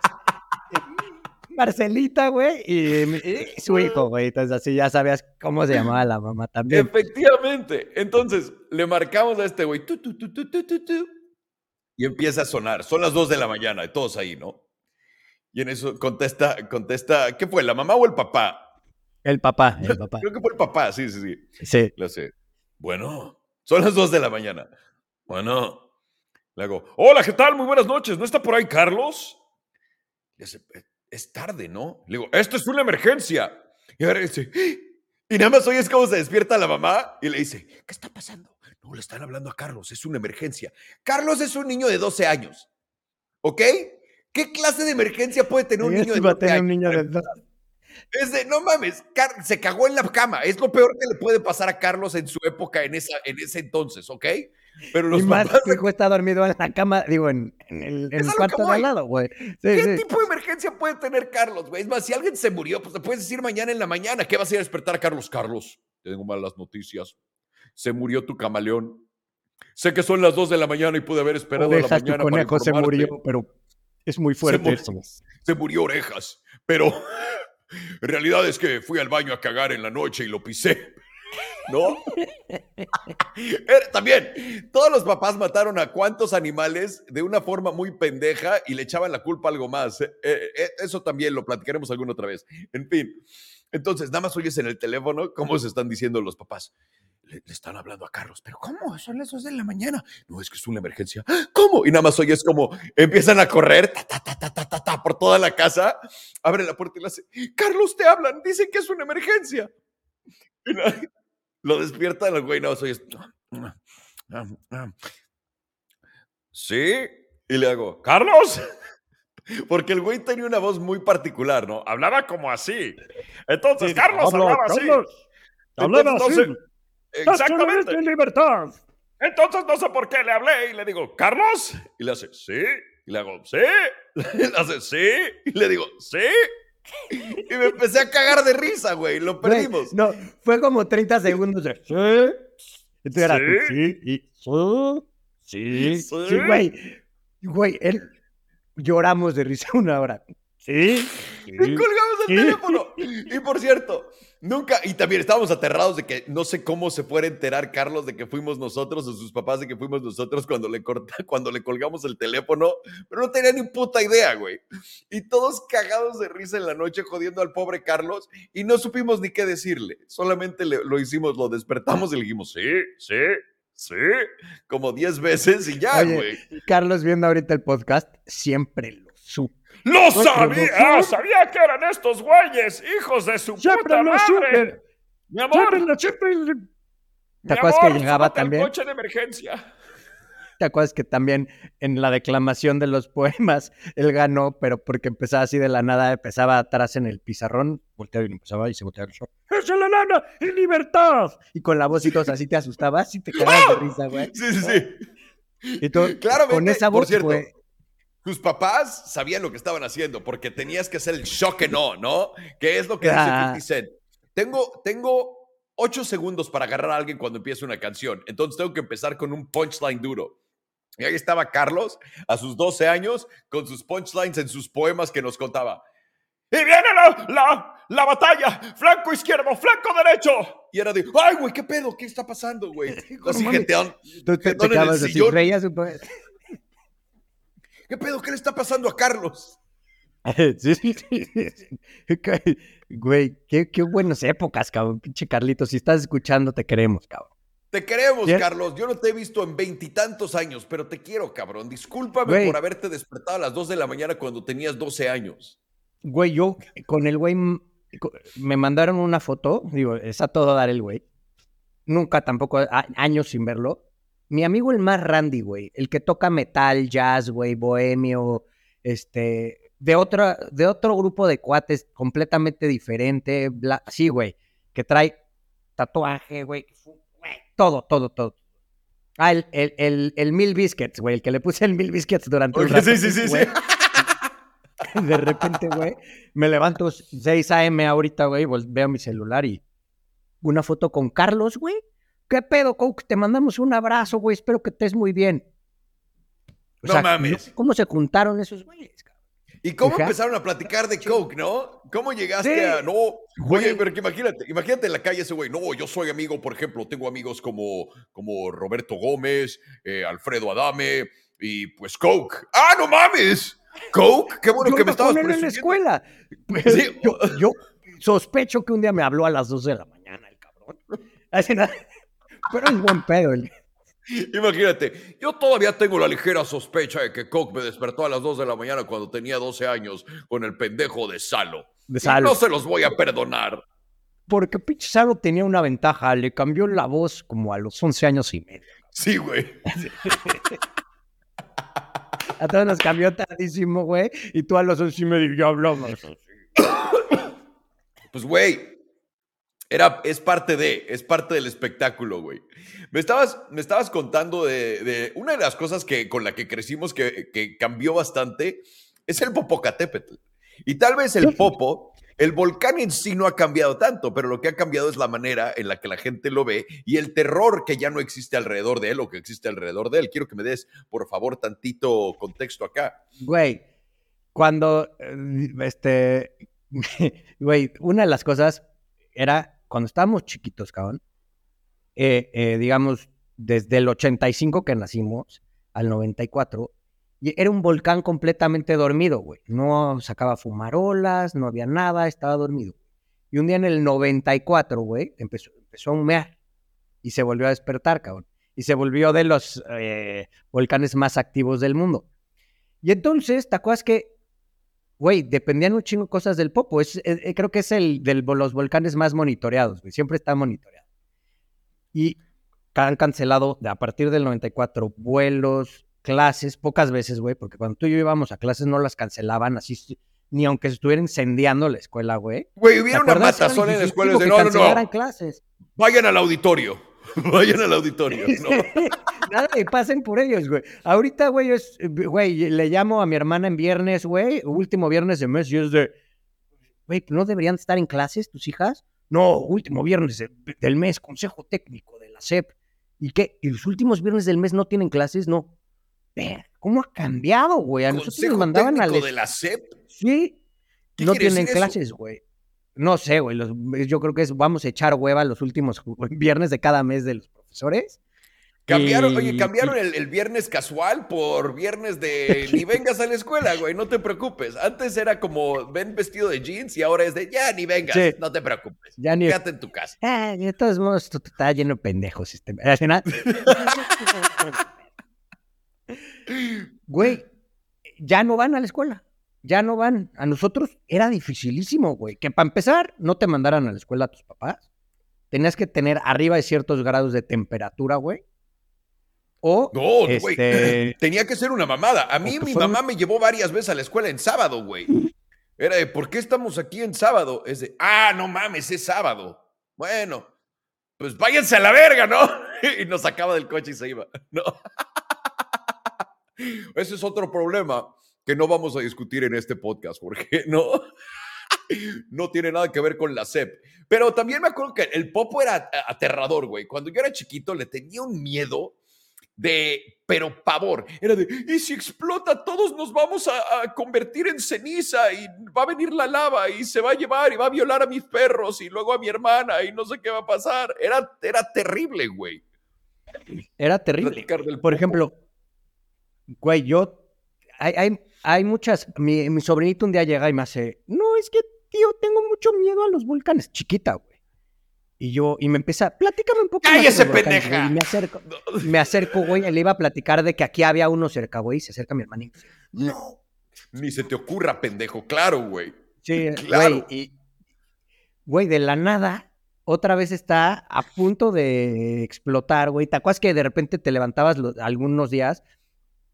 Marcelita, güey, y, y su hijo, güey. Entonces así ya sabías cómo se llamaba la mamá también. Efectivamente. Entonces, le marcamos a este güey. tu, tu, tu, tu, tu, tu, tu, y empieza a sonar. Son las 2 de la mañana, y todos ahí, ¿no? Y en eso contesta, contesta, ¿qué fue? ¿La mamá o el papá? El papá, el papá. Creo que fue el papá, sí, sí, sí. Sí. Le hace, bueno, son las 2 de la mañana. Bueno, le hago, hola, ¿qué tal? Muy buenas noches. ¿No está por ahí Carlos? Le hace, "Eh, es tarde, ¿no? Le digo, esto es una emergencia. Y ahora dice, y nada más oyes cómo se despierta la mamá y le dice, ¿qué está pasando? No, le están hablando a Carlos, es una emergencia. Carlos es un niño de 12 años, ¿ok? ¿Qué clase de emergencia puede tener un niño de iba a 12 tener un niño de dos. Es de, no mames, Car- se cagó en la cama. Es lo peor que le puede pasar a Carlos en su época, en, esa, en ese entonces, ¿ok? Pero los Y más, papás, tu hijo está dormido en la cama, digo, en, en el, en el cuarto de al lado, güey. Sí, ¿qué sí. tipo de emergencia puede tener Carlos, güey? Es más, si alguien se murió, pues te puedes decir mañana en la mañana. ¿Qué vas a ir a despertar a Carlos? Carlos, te tengo malas noticias. Se murió tu camaleón. Sé que son las 2 de la mañana y pude haber esperado a la tu mañana para conejo, se murió, pero es muy fuerte se murió orejas, pero en realidad es que fui al baño a cagar en la noche y lo pisé. ¿No? También, todos los papás mataron a cuantos animales de una forma muy pendeja y le echaban la culpa a algo más. Eh, eh, eh, eso también lo platicaremos alguna otra vez. En fin, entonces, nada más oyes en el teléfono cómo se están diciendo los papás. Le, le están hablando a Carlos, pero ¿cómo? Son las 2 de la mañana. No, es que es una emergencia. "¡Ah! ¿Cómo? Y nada más oyes como empiezan a correr ta, ta, ta, ta, ta, ta, ta, por toda la casa. Abre la puerta y le hace, Carlos, te hablan, dicen que es una emergencia. Y lo despierta el güey, nada más oyes. "Ah, ah, ah". Sí, y le hago, Carlos. Porque el güey tenía una voz muy particular, ¿no? Hablaba como así. Entonces, Carlos hablaba así. hablaba Entonces, así. Exactamente. en libertad. Entonces no sé por qué le hablé y le digo, Carlos. Y le hace, sí. Y le hago, sí. Le hace, sí. Y le digo, sí. Y me empecé a cagar de risa, güey. Lo Güey, perdimos. no, fue como 30 segundos de sí. Entonces era Sí. sí y sí. Sí. Sí. Güey. Güey, él lloramos de risa una hora. Sí. sí. Y colgamos el Sí. teléfono. Y por cierto, nunca, y también estábamos aterrados de que no sé cómo se fuera a enterar Carlos de que fuimos nosotros o sus papás de que fuimos nosotros cuando le, corta, cuando le colgamos el teléfono, pero no tenía ni puta idea, güey. Y todos cagados de risa en la noche jodiendo al pobre Carlos y no supimos ni qué decirle. Solamente le- lo hicimos, lo despertamos y le dijimos, sí, sí, sí, como 10 veces y ya, Oye, güey. Carlos viendo ahorita el podcast, siempre lo supo. ¡Lo sabía! sabía! ¡Sabía que eran estos güeyes! ¡Hijos de su puta madre! Mi amor, ¿Te acuerdas que llegaba también? coche de emergencia. ¿Te acuerdas que también en la declamación de los poemas él ganó, pero porque empezaba así de la nada, empezaba atrás en el pizarrón, volteaba y empezaba y se volteaba. ¡Es la lana y libertad! Y con la voz y todo así te asustabas y te quedabas de risa, güey. Sí, sí, sí. Y tú, Claramente, con esa por voz, cierto, güey. Tus papás sabían lo que estaban haciendo porque tenías que hacer el shock and no, ¿no? Que es lo que Ah. dice 50 Cent. Tengo, tengo ocho segundos para agarrar a alguien cuando empiece una canción. Entonces tengo que empezar con un punchline duro. Y ahí estaba Carlos, a sus 12 años, con sus punchlines en sus poemas que nos contaba. Y viene la, la, la batalla, flanco izquierdo, flanco derecho. Y era de, ay, güey, ¿qué pedo? ¿Qué está pasando, güey? Así. Tú te, te jetón en el quedabas así, sillón. reías un poco. ¿Qué pedo? ¿Qué le está pasando a Carlos? Sí, sí, sí. Güey, qué, qué buenas épocas, cabrón. Pinche Carlitos, si estás escuchando, te queremos, cabrón. Te queremos. Carlos. Yo no te he visto en veintitantos años, pero te quiero, cabrón. Discúlpame Güey. por haberte despertado a las 2 de la mañana cuando tenías 12 años. Güey, yo con el güey me mandaron una foto, digo, es a todo dar el güey. Nunca tampoco, a- años sin verlo. Mi amigo el más randy, güey, el que toca metal, jazz, güey, bohemio, este, de otra, de otro grupo de cuates completamente diferente, bla- sí, güey, que trae tatuaje, güey, todo, todo, todo. Ah, el, el, el, el Mil Biscuits, güey, el que le puse el Mil Biscuits durante un Ok, rato. sí, sí, sí, sí. De repente, güey, me levanto 6 a.m. ahorita, güey, veo mi celular y una foto con Carlos, güey. ¿Qué pedo, Coke? Te mandamos un abrazo, güey. Espero que estés muy bien. O No mames. ¿Cómo se juntaron esos güeyes? cabrón? ¿Y cómo Ajá. empezaron a platicar de Coke, no? ¿Cómo llegaste Sí. a.? No, Güey. oye, pero que imagínate, imagínate en la calle ese güey. No, yo soy amigo, por ejemplo, tengo amigos como, como Roberto Gómez, eh, Alfredo Adame y pues Coke. ¡Ah, no mames! ¿Coke? Qué bueno Yo que me estabas en la escuela. Sí. Yo, yo sospecho que un día me habló a las 2 de la mañana el cabrón. Así nada. Pero es buen pedo. el- Imagínate, yo todavía tengo la ligera sospecha de que Coke me despertó a las 2 de la mañana cuando tenía 12 años con el pendejo de Salo. De Y Salo. no se los voy a perdonar. Porque pinche Salo tenía una ventaja. Le cambió la voz como a los 11 años y medio. Sí, güey. A todos nos cambió tardísimo, güey. Y tú a los 11 y medio ya hablamos. Pues, güey, era, es parte de, es parte del espectáculo, güey. Me estabas, me estabas contando de, de una de las cosas que, con la que crecimos que, que cambió bastante, es el Popocatépetl. Y tal vez el Popo, el volcán en sí no ha cambiado tanto, pero lo que ha cambiado es la manera en la que la gente lo ve y el terror que ya no existe alrededor de él o que existe alrededor de él. Quiero que me des, por favor, tantito contexto acá. Güey, cuando, eh, este, güey, una de las cosas era cuando estábamos chiquitos, cabrón, eh, eh, digamos, desde el 85 que nacimos al 94, y era un volcán completamente dormido, güey. No sacaba fumarolas, no había nada, estaba dormido. Y un día en el 94, güey, empezó, empezó a humear y se volvió a despertar, cabrón. Y se volvió de los eh, volcanes más activos del mundo. Y entonces, ¿te acuerdas que, güey, dependían un chingo cosas del Popo? Es, eh, eh, creo que es el de los volcanes más monitoreados, güey. Siempre está monitoreado. Y han cancelado a partir del 94 vuelos, clases, pocas veces, güey, porque cuando tú y yo íbamos a clases no las cancelaban así, ni aunque se estuviera incendiando la escuela, güey. Güey, ¿Te hubiera una matazón en la escuela de no, no, no. clases. Vayan al auditorio. Vayan al auditorio. ¿no? Nada, y pasen por ellos, güey. Ahorita, güey, es, güey, le llamo a mi hermana en viernes, güey, último viernes de mes, y es de, güey, ¿no deberían estar en clases tus hijas? No, último viernes de- del mes, consejo técnico de la SEP. ¿Y qué? ¿Y los últimos viernes del mes no tienen clases? No. ¿cómo ha cambiado, güey? A nosotros nos mandaban a técnico la de la SEP. Sí. ¿Qué No tienen clases, güey. No sé, güey. los- Yo creo que es, vamos a echar hueva los últimos viernes de cada mes de los profesores. Cambiaron, oye, Y- cambiaron el, el viernes casual por viernes de ni vengas a la escuela, güey, no te preocupes. Antes era como ven vestido de jeans y ahora es de ya ni vengas, Sí. no te preocupes. Ya ni. Quédate en tu casa. Ah, de todos modos, esto está lleno de pendejos. Este... Güey, ya no van a la escuela. Ya no van. A nosotros era dificilísimo, güey. Que para empezar, no te mandaran a la escuela a tus papás. Tenías que tener arriba de ciertos grados de temperatura, güey. O. No, güey. este, Tenía que ser una mamada. A mí mi fueron- mamá me llevó varias veces a la escuela en sábado, güey. Era de, ¿por qué estamos aquí en sábado? Es de, ah, no mames, es sábado. Bueno, pues váyanse a la verga, ¿no? Y nos sacaba del coche y se iba. No. Ese es otro problema que no vamos a discutir en este podcast, porque no, no tiene nada que ver con la SEP. Pero también me acuerdo que el popo era aterrador, güey. Cuando yo era chiquito le tenía un miedo de, pero pavor. Era de, y si explota, todos nos vamos a, a convertir en ceniza y va a venir la lava y se va a llevar y va a violar a mis perros y luego a mi hermana y no sé qué va a pasar. Era, era terrible, güey. Era terrible. Por ejemplo, güey, yo. Hay, hay, hay muchas. Mi, mi sobrinito un día llega y me hace. No, es que, tío, tengo mucho miedo a los volcanes. Chiquita, güey. Y yo, y me empieza, platícame un poco. ¡Cállese, pendeja! güey", Y me acerco, me acerco, güey, y le iba a platicar de que aquí había uno cerca, güey. y Se acerca mi dice, no. Ni se te ocurra, pendejo. Claro, güey. Sí, Claro. güey. Y, güey, de la nada, otra vez está a punto de explotar, güey. ¿Te acuerdas que de repente te levantabas algunos días,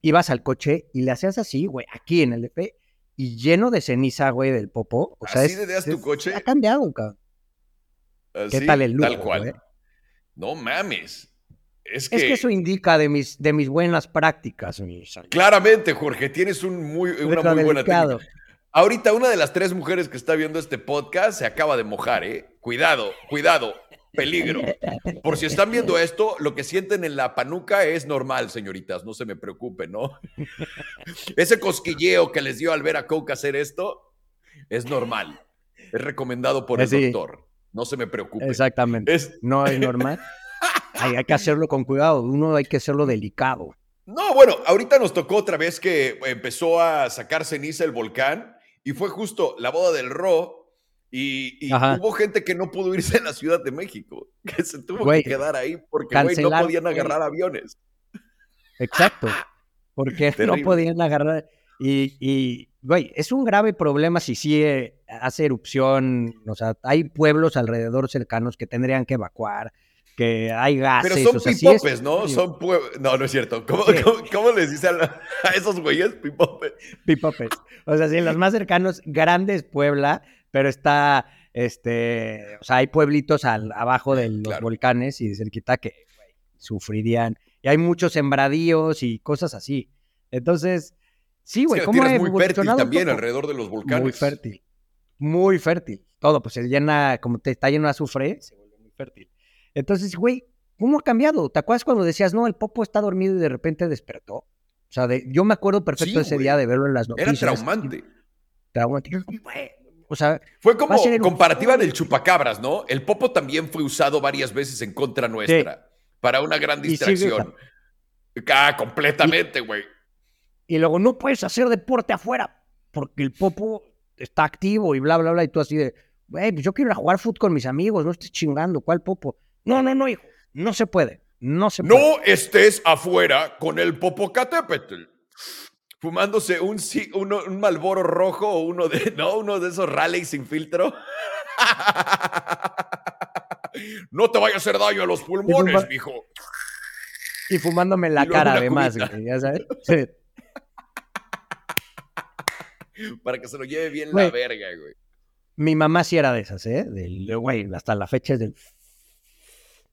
ibas al coche y le hacías así, güey, aquí en el EP, y lleno de ceniza, güey, del popo? O sea, ¿Así es- tu coche? Ha cambiado, cabrón. ¿Qué Así, tal el lujo, Tal cual. güey? No mames. Es que, Es que eso indica de mis, de mis buenas prácticas, claramente, Jorge, tienes un muy, una muy buena técnica. Ahorita una de las tres mujeres que está viendo este podcast se acaba de mojar, ¿eh? Cuidado, cuidado, peligro. Por si están viendo esto, lo que sienten en la panuca es normal, señoritas, no se me preocupen, ¿no? Ese cosquilleo que les dio al ver a Coke hacer esto es normal. Es recomendado por el Sí. doctor. No se me preocupen. Exactamente. Es- No es normal. Hay, hay que hacerlo con cuidado. Uno hay que hacerlo delicado. No, bueno, ahorita nos tocó otra vez que empezó a sacar ceniza el volcán y fue justo la boda del Ro y, hubo gente que no pudo irse a la Ciudad de México, que se tuvo que quedar ahí porque güey, no podían agarrar aviones. Exacto. Porque no podían agarrar. Y, güey, es un grave problema si sí eh, hace erupción. O sea, hay pueblos alrededor cercanos que tendrían que evacuar, que hay gases. Pero son o sea, sí es- pipopes, ¿no? Son pue- No, no es cierto. ¿Cómo, Sí. cómo- cómo les dice a, la- a esos güeyes pipopes? Pipopes. O sea, sí, los más cercanos, grandes Puebla, pero está, este, o sea, hay pueblitos al, abajo de los Claro. volcanes y de cerquita que güey, sufrirían. Y hay muchos sembradíos y cosas así. Entonces, sí, güey, la ¿cómo es muy fértil también todo? alrededor de los volcanes. Muy fértil. Muy fértil. Todo, pues se llena, como te está lleno de azufre, se vuelve muy fértil. Entonces, güey, ¿cómo ha cambiado? ¿Te acuerdas cuando decías, no, el popo está dormido y de repente despertó? O sea, de- yo me acuerdo perfecto Sí, ese güey. día de verlo en las Era noticias. traumante. Traumático. Güey, O sea, Fue como comparativa del chupacabras, ¿no? El popo también fue usado varias veces en contra nuestra para una gran distracción. Ah, completamente, güey. y luego no puedes hacer deporte afuera porque el popo está activo y bla, bla, bla. Y tú así de, güey, pues yo quiero ir a jugar fútbol con mis amigos, no estés chingando, ¿cuál popo? No, no, no, hijo, no se puede, no se puede. No estés afuera con el Popocatépetl. Fumándose un, uno- un Malboro rojo o uno de, no, uno de esos rallies sin filtro. No te vaya a hacer daño a los pulmones, fuma- mijo. Y fumándome la Y cara además, güey, ya sabes. Sí. Para que se lo lleve bien Güey. la verga, güey. Mi mamá sí era de esas, ¿eh? Del, de, güey, hasta la fecha es del...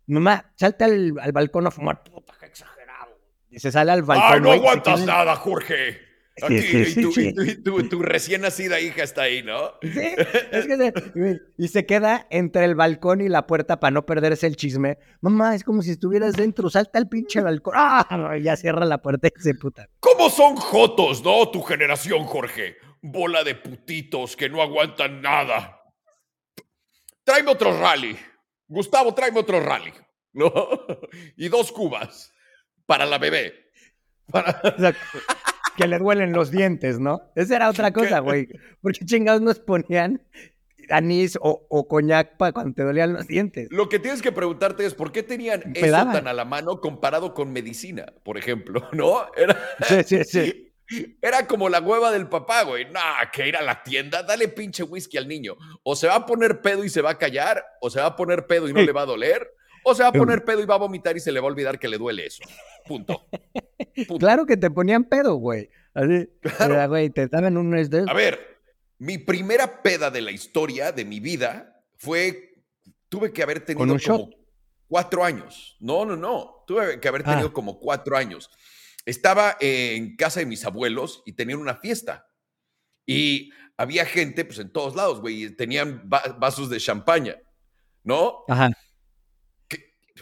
Mamá, salta al, al balcón a fumar. Puta, se sale al balcón. ¡Ay, no y aguantas nada, Jorge! Aquí, sí, y tu, sí. y tu- y tu- tu recién nacida hija está ahí, ¿no? Sí, es que se- y se queda entre el balcón y la puerta para no perderse el chisme. Mamá, es como si estuvieras dentro, salta al pinche balcón. ¡Ah! Ya cierra la puerta y se puta. ¿Cómo son jotos, no? Tu generación, Jorge. Bola de putitos que no aguantan nada. Tráeme otro rally. Gustavo, tráeme otro rally. ¿No? Y dos cubas. Para la bebé. Para- O sea, que le duelen los dientes, ¿no? Esa era otra cosa, güey. Porque chingados nos ponían anís o, o coñac para cuando te dolían los dientes. Lo que tienes que preguntarte es por qué tenían eso Pedaban. tan a la mano comparado con medicina, por ejemplo, ¿no? Era, Sí, sí, sí. Era como la hueva del papá, güey. Nah, que ir a la tienda, dale pinche whisky al niño. O se va a poner pedo y se va a callar, o se va a poner pedo y no Sí. le va a doler, o se va a poner pedo y va a vomitar y se le va a olvidar que le duele eso. Punto. Punto. Claro que te ponían pedo, güey. Así, Claro. era, güey, te daban un de A ver, mi primera peda de la historia de mi vida fue, tuve que haber tenido como shot? cuatro años. No, no, no, tuve que haber Ah. tenido como cuatro años. Estaba en casa de mis abuelos y tenían una fiesta. Y había gente, pues en todos lados, güey, y tenían va- vasos de champaña, ¿no? Ajá.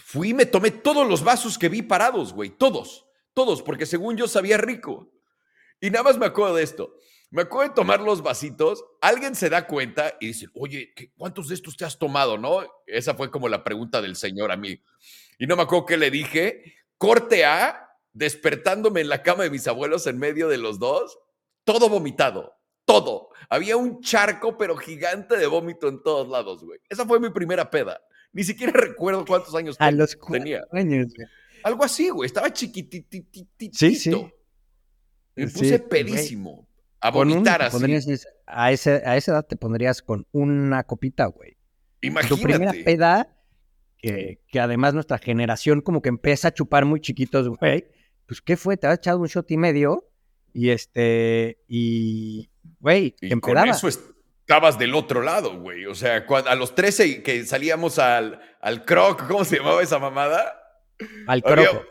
Fui y me tomé todos los vasos que vi parados, güey, todos, todos, porque según yo sabía rico. Y nada más me acuerdo de esto. Me acuerdo de tomar los vasitos, alguien se da cuenta y dice, oye, ¿qué- ¿cuántos de estos te has tomado, no? Esa fue como la pregunta del señor a mí. Y no me acuerdo qué le dije. Corte A, despertándome en la cama de mis abuelos en medio de los dos, todo vomitado, todo. Había un charco, pero gigante de vómito en todos lados, güey. Esa fue mi primera peda. Ni siquiera recuerdo cuántos años A ten- los tenía. años, güey. Algo así, güey. Estaba chiquitititito. Sí, sí. Me Sí, puse güey. pedísimo. A un- vomitar así. pondrías a, ese, a esa edad te pondrías con una copita, güey. Tu primera Imagínate. peda, que, que además nuestra generación como que empieza a chupar muy chiquitos, güey. Pues, ¿qué fue? Te has echado un shot y medio y este, y, güey, te Y con eso estabas del otro lado, güey. O sea, a los 13 que salíamos al, al croc, ¿cómo se llamaba esa mamada? Al croco.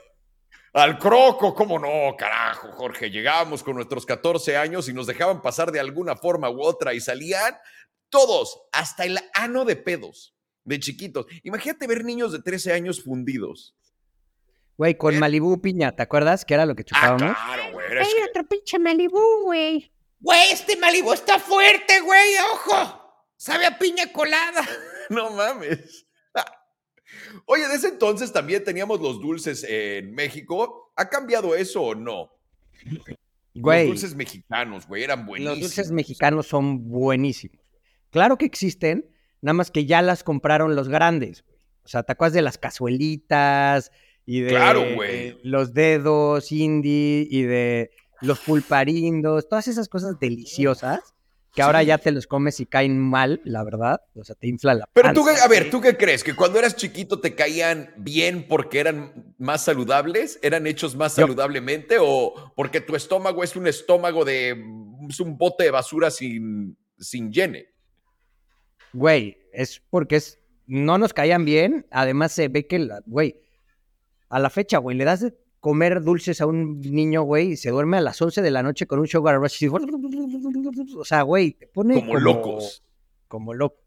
Al croco, ¿cómo no? Carajo, Jorge. Llegábamos con nuestros 14 años y nos dejaban pasar de alguna forma u otra y salían todos, hasta el ano de pedos, de chiquitos. Imagínate ver niños de 13 años fundidos. Güey, con Eh. Malibu piña, ¿te acuerdas que era lo que Ah, chupábamos? claro, güey. Hay que- otro pinche Malibu, güey. Güey, este Malibu está fuerte, güey, ojo. Sabe a piña colada. No mames. Oye, de ese entonces también teníamos los dulces en México. ¿Ha cambiado eso o no? Güey, Los dulces mexicanos, güey, eran buenísimos. los dulces mexicanos son buenísimos. Claro que existen, nada más que ya las compraron los grandes. güey. O sea, ¿te acuerdas de las cazuelitas y de Claro, güey. los dedos indie y de los pulparindos, todas esas cosas deliciosas que ahora Sí. ya te los comes y caen mal, la verdad. O sea, te infla la Pero tú, panza, a ver. ¿tú qué crees? ¿Que cuando eras chiquito te caían bien porque eran más saludables? ¿Eran hechos más Yo- saludablemente? ¿O porque tu estómago es un estómago de... es un bote de basura sin, sin llene? Güey, es porque es, no nos caían bien. Además, se ve que, la- güey, a la fecha, güey, le das de comer dulces a un niño, güey, se duerme a las 11 de la noche con un sugar rush. y- O sea, güey, te pone Como locos. Como loco.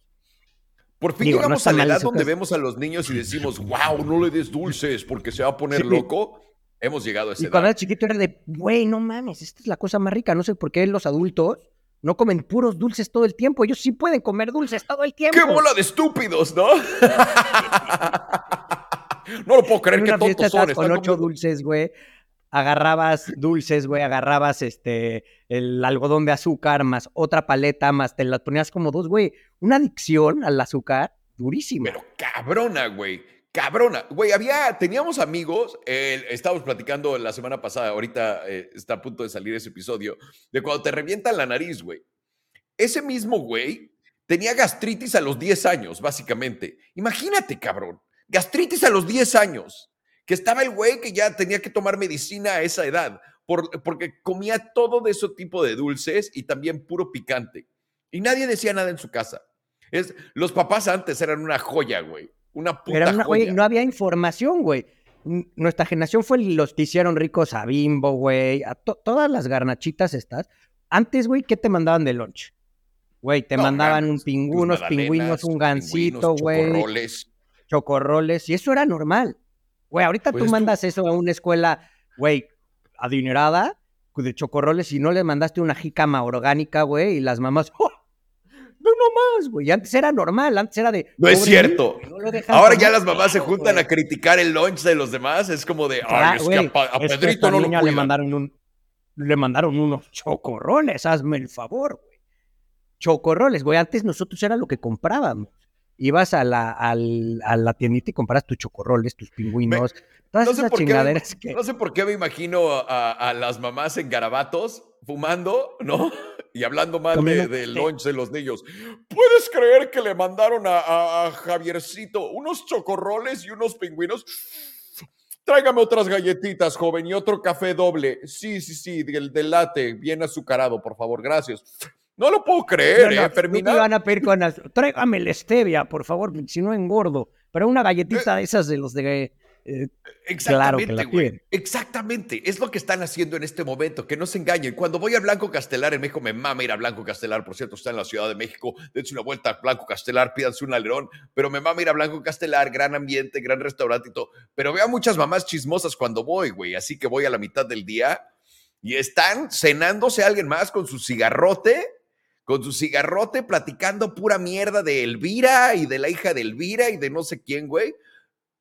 Por fin Digo, no llegamos está a la edad donde vemos a los niños y decimos, wow, no le des dulces porque se va a poner Sí. loco. Hemos llegado a esa Y cuando edad. era chiquito era de, güey, no mames, esta es la cosa más rica. No sé por qué los adultos no comen puros dulces todo el tiempo. Ellos sí pueden comer dulces todo el tiempo. ¡Qué bola de estúpidos, ¿no? no lo puedo creer que tontos son. con ocho dulces, güey. Agarrabas dulces, güey, agarrabas este, el algodón de azúcar más otra paleta más, te las ponías como dos, güey. Una adicción al azúcar durísima. Pero cabrona, güey. Cabrona. Güey, había, teníamos amigos, eh, estábamos platicando la semana pasada, ahorita eh, está a punto de salir ese episodio, de cuando te revientan la nariz, güey. Ese mismo güey tenía gastritis a los 10 años, básicamente. Imagínate, cabrón. Gastritis a los 10 años. Que estaba el güey que ya tenía que tomar medicina a esa edad, por- porque comía todo de ese tipo de dulces y también puro picante. Y nadie decía nada en su casa. Es, los papás antes eran una joya, güey. Una puta Era una, joya. güey, no había información, güey. Nuestra generación fue los que hicieron ricos a Bimbo, güey, a to- todas las garnachitas estas. Antes, güey, ¿qué te mandaban de lunch? Güey, te No mandaban un pingüinos, magdalenas, pingüinos, un gansito, güey. Chocorroles. y eso era normal. Güey, ahorita Pues tú tú- mandas eso a una escuela, güey, adinerada, de chocorroles, y no le mandaste una jícama orgánica, güey, y las mamás, ¡oh! No, no más, güey. Antes era normal, antes era de. No es "Pobre cierto. no lo Ahora comer". ya las mamás se juntan a criticar el lunch de los demás. Es como de, ay, es que a, a es Pedrito no lo niña le cuidan. mandaron un. Le mandaron unos chocorroles, hazme el favor, güey. Chocorroles, güey. Antes nosotros era lo que comprábamos. Ibas a la, al- a la tiendita y compras tus chocorroles, tus pingüinos, todas no sé esas por qué me- chingaderas que. No sé por qué me imagino a, a las mamás en garabatos fumando, ¿no? Y hablando mal de, del lunch de los niños. ¿Puedes creer que le mandaron a, a- a Javiercito unos chocorroles y unos pingüinos? Tráigame otras galletitas, joven, y otro café doble. Sí, sí, sí, del, del latte, bien azucarado, por favor, gracias. No lo puedo creer, No, no, ¿eh, Fermina? no te van a pedir con las- Tráigame la stevia, por favor, si no engordo. Pero una galletita de esas de los de. eh, Claro que Exactamente, la piden. Exactamente. Es lo que están haciendo en este momento. Que no se engañen. Cuando voy a Blanco Castelar en México, me mama ir a Blanco Castelar. Por cierto, está en la Ciudad de México. Dense una vuelta a Blanco Castelar, pídanse un alerón. Pero me mama ir a Blanco Castelar. Gran ambiente, gran restaurante y todo. Pero veo a muchas mamás chismosas cuando voy, güey. Así que voy a la mitad del día y están cenándose a alguien más con su cigarrote. Con su cigarrote platicando pura mierda de Elvira y de la hija de Elvira y de no sé quién, güey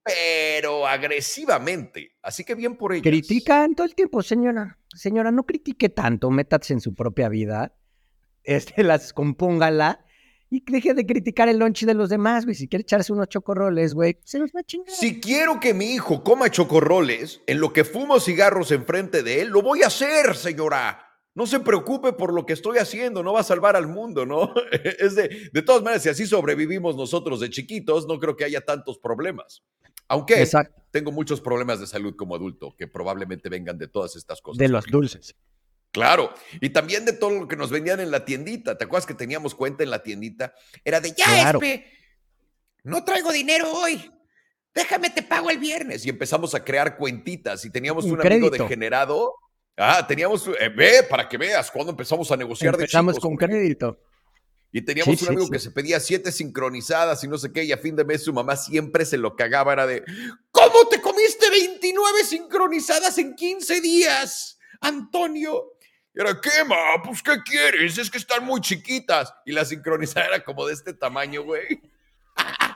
pero agresivamente. Así que bien por ellos. critican todo el tiempo, señora. Señora, no critique tanto, métase en su propia vida. Este, las compóngala y deje de criticar el lunch de los demás, güey. Si quiere echarse unos chocorroles, güey, se los va a chingar. Si quiero que mi hijo coma chocorroles en lo que fumo cigarros enfrente de él, lo voy a hacer, señora. No se preocupe por lo que estoy haciendo, no va a salvar al mundo, ¿no? Es de, de todas maneras, si así sobrevivimos nosotros de chiquitos, no creo que haya tantos problemas. Aunque Exacto, tengo muchos problemas de salud como adulto que probablemente vengan de todas estas cosas. de los dulces. Claro, y también de todo lo que nos vendían en la tiendita. ¿Te acuerdas que teníamos cuenta en la tiendita? Era de, ya, Claro. Espe, no traigo dinero hoy. déjame te pago el viernes. Y empezamos a crear cuentitas y teníamos Un un, amigo degenerado. Ah, teníamos, eh, ve, para que veas, cuando empezamos a negociar Empezamos de chicos. con crédito. Y teníamos Sí, un amigo sí. que se pedía siete sincronizadas y no sé qué, y a fin de mes su mamá siempre se lo cagaba, era de, ¿cómo te comiste 29 sincronizadas en 15 días, Antonio? Y era, ¿qué, ma? Pues, ¿qué quieres? Es que están muy chiquitas. Y la sincronizada era como de este tamaño, güey.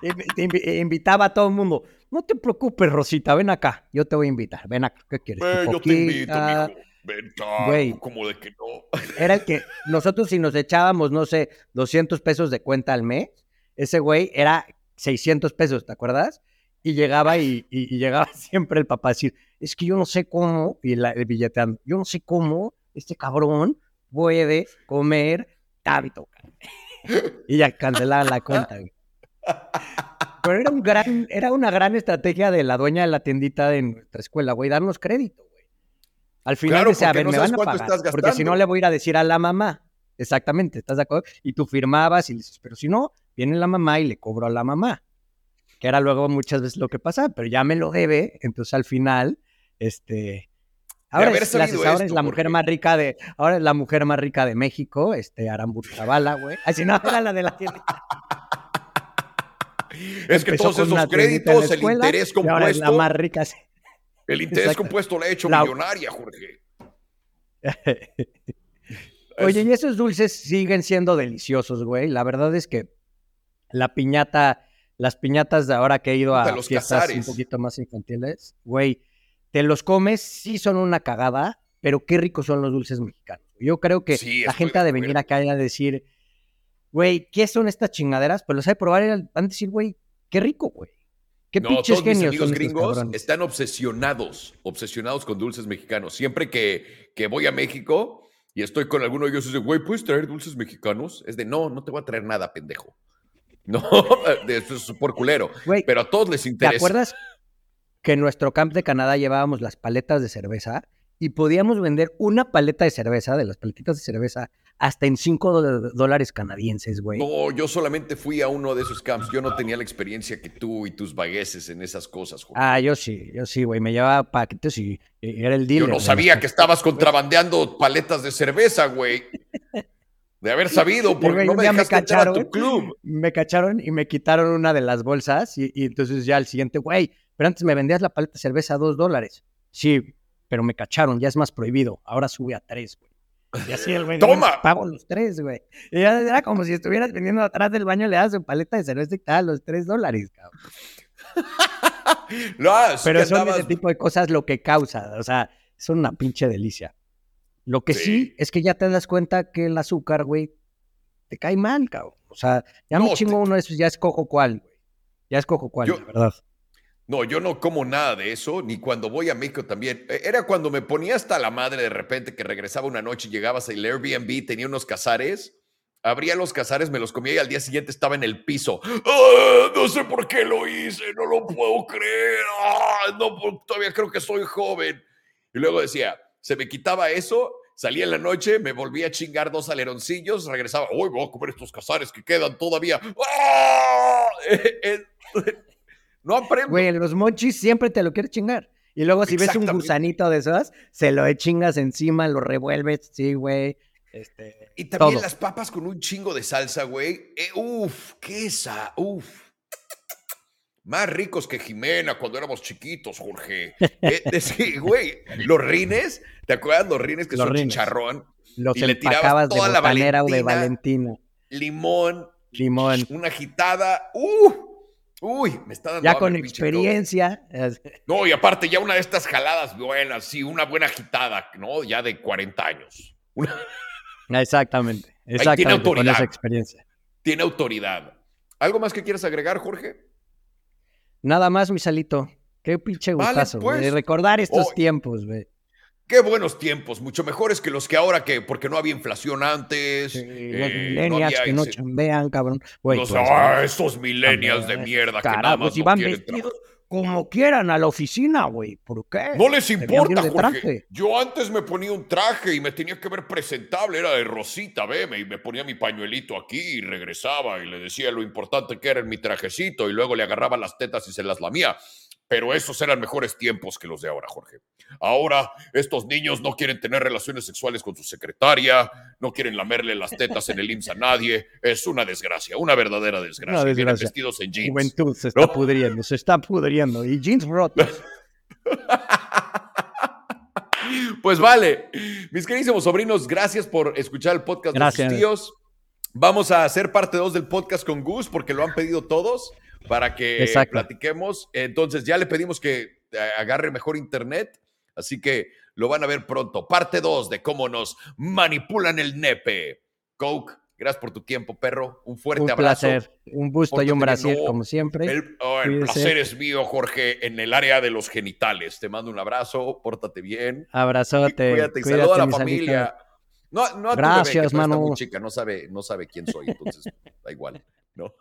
Te invi- invitaba a todo el mundo. No te preocupes, Rosita, ven acá. Yo te voy a invitar. Ven acá. ¿Qué quieres? ¿Tu yo te invito, mijo. Ven, claro, Güey. como de que no. Era el que nosotros si nos echábamos, no sé, 200 pesos de cuenta al mes, ese güey era 600 pesos, ¿te acuerdas? Y llegaba y, y- y llegaba siempre el papá a decir, es que yo no sé cómo, y la, el billeteando, yo no sé cómo este cabrón puede comer tanto. Y ya cancelaban la cuenta. güey. Pero era, un gran, era una gran estrategia de la dueña de la tiendita de nuestra escuela, güey, darnos crédito. Al final Claro, decía, a ver, no me van a pagar, porque si no le voy a ir a decir a la mamá. Exactamente, ¿estás de acuerdo? Y tú firmabas y le dices, pero si no, viene la mamá y le cobro a la mamá. Que era luego muchas veces lo que pasaba, pero ya me lo debe, entonces al final, este... Ahora, es, ahora es la mujer más rica de, ahora es la mujer más rica de México, este, Aramburu Zavala, güey. Así no, era la de la tienda. Es que Empezó todos esos créditos, el interés y ahora es la compuesto, más rica. sí. El interés Exacto. compuesto la ha hecho La- millonaria, Jorge. Oye, y esos dulces siguen siendo deliciosos, güey. La verdad es que la piñata, las piñatas de ahora que he ido a los fiestas un poquito más infantiles, güey, te los comes, sí son una cagada, pero qué ricos son los dulces mexicanos. Yo creo que Sí, la gente de ha de venir acá y a decir, güey, ¿qué son estas chingaderas? Pues los hay de probar y van a decir, güey, qué rico, güey. Qué No, pinches todos mis genios amigos gringos cabrones. están obsesionados, obsesionados con dulces mexicanos. Siempre que, que voy a México y estoy con alguno de ellos, es de, güey, ¿puedes traer dulces mexicanos? Es de, no, no te voy a traer nada, pendejo. No, eso es por culero. Güey, Pero a todos les ¿Te interesa. acuerdas que en nuestro camp de Canadá llevábamos las paletas de cerveza y podíamos vender una paleta de cerveza, de las paletitas de cerveza, hasta en 5 dólares canadienses, güey? No, yo solamente fui a uno de esos camps. Yo no tenía la experiencia que tú y tus vagueses en esas cosas, Jorge. Ah, yo sí, yo sí, güey. Me llevaba paquetes y, era el dealer. Yo no sabía que estabas contrabandeando paletas de cerveza, güey. De haber sabido, porque no me día me dejaste entrar a tu cacharon. club. Me cacharon y me quitaron una de las bolsas y, y entonces ya al siguiente, güey, pero antes me vendías la paleta de cerveza a 2 dólares. Sí, pero me cacharon, ya es más prohibido. Ahora sube a 3, güey. Y así el güey, ¡Toma! "Bueno, Pago los 3, güey. Y ya era como si estuvieras vendiendo atrás del baño, le das su paleta de cerveza y te da los 3 dólares, cabrón. No, Pero son andabas- ese tipo de cosas lo que causa, o sea, son una pinche delicia. Lo que sí. Sí. es que ya te das cuenta que el azúcar, güey, te cae mal, cabrón. O sea, ya No, me chingo te- uno de esos, ya escojo cuál, güey. Ya escojo cuál, Yo- la verdad. No, yo no como nada de eso, ni cuando voy a México también. Eh, Era cuando me ponía hasta la madre de repente que regresaba una noche y llegabas al Airbnb, tenía unos cazares, abría los cazares, me los comía y al día siguiente estaba en el piso. ¡Ah! no sé por qué lo hice, no lo puedo creer. ¡Ah! no, todavía creo que soy joven. Y luego decía, se me quitaba eso, salía en la noche, me volvía a chingar dos aleroncillos, regresaba, uy, voy a comer estos cazares que quedan todavía. ¡Ah! No aprendo. Güey, en los monchis siempre te lo quieres chingar. Y luego si ves un gusanito de esos, se lo chingas encima, lo revuelves, sí, güey. Este, Y también todo. las papas con un chingo de salsa, güey. Eh, uf, qué esa, uf. Más ricos que Jimena cuando éramos chiquitos, Jorge. Eh, de- sí, güey, los rines, ¿te acuerdas los rines que Los son rines. chicharrón? los Y le tirabas empacabas de toda la botanera o de Valentina. Valentina. Limón, Limón. una agitada. Uh, uy, me está dando Ya con experiencia. No, y aparte ya una de estas jaladas buenas, sí, una buena agitada, ¿no? Ya de 40 años. Una- Exactamente. tiene Exactamente. Con autoridad. esa experiencia. tiene autoridad. ¿Algo más que quieras agregar, Jorge? Nada más, mi salito. Qué pinche Vale, gustazo, güey, pues. Recordar estos tiempos, güey. Qué buenos tiempos, mucho mejores que los que ahora, que porque no había inflación antes. Sí, eh, los no millennials había que no chambean, cabrón. Güey, los- pues, ah, esos millennials de mierda que nada más si no van vestidos como quieran a la oficina, güey. ¿Por qué? No les importa, Jorge. traje. Yo antes me ponía un traje y me tenía que ver presentable, era de rosita, veme, y me ponía mi pañuelito aquí y regresaba y le decía lo importante que era en mi trajecito y luego le agarraba las tetas y se las lamía. Pero esos eran mejores tiempos que los de ahora, Jorge. Ahora estos niños no quieren tener relaciones sexuales con su secretaria, no quieren lamerle las tetas en el IMSS a nadie. Es una desgracia, una verdadera desgracia. Una Y vienen desgracia. vestidos en jeans. Juventud se está ¿No? pudriendo, se está pudriendo. Y jeans rotos. Pues vale, mis queridísimos sobrinos, gracias por escuchar el podcast Gracias. de sus tíos. Vamos a hacer parte 2 del podcast con Gus porque lo han pedido todos para que Exacto. platiquemos. Entonces ya le pedimos que eh, agarre mejor internet, así que lo van a ver pronto. Parte 2 de cómo nos manipulan el nepe. Coke, gracias por tu tiempo, perro. Un fuerte Un abrazo. placer. Un busto y un no. como siempre. El, oh, el placer es mío, Jorge, en el área de los genitales. Te mando un abrazo, pórtate bien. Abrazote. Cuídate y cuídate, saluda a la mi familia. No, no a tu Gracias, bebé, que todavía está Manu. muy chica, no sabe, no sabe quién soy, entonces da igual, ¿no?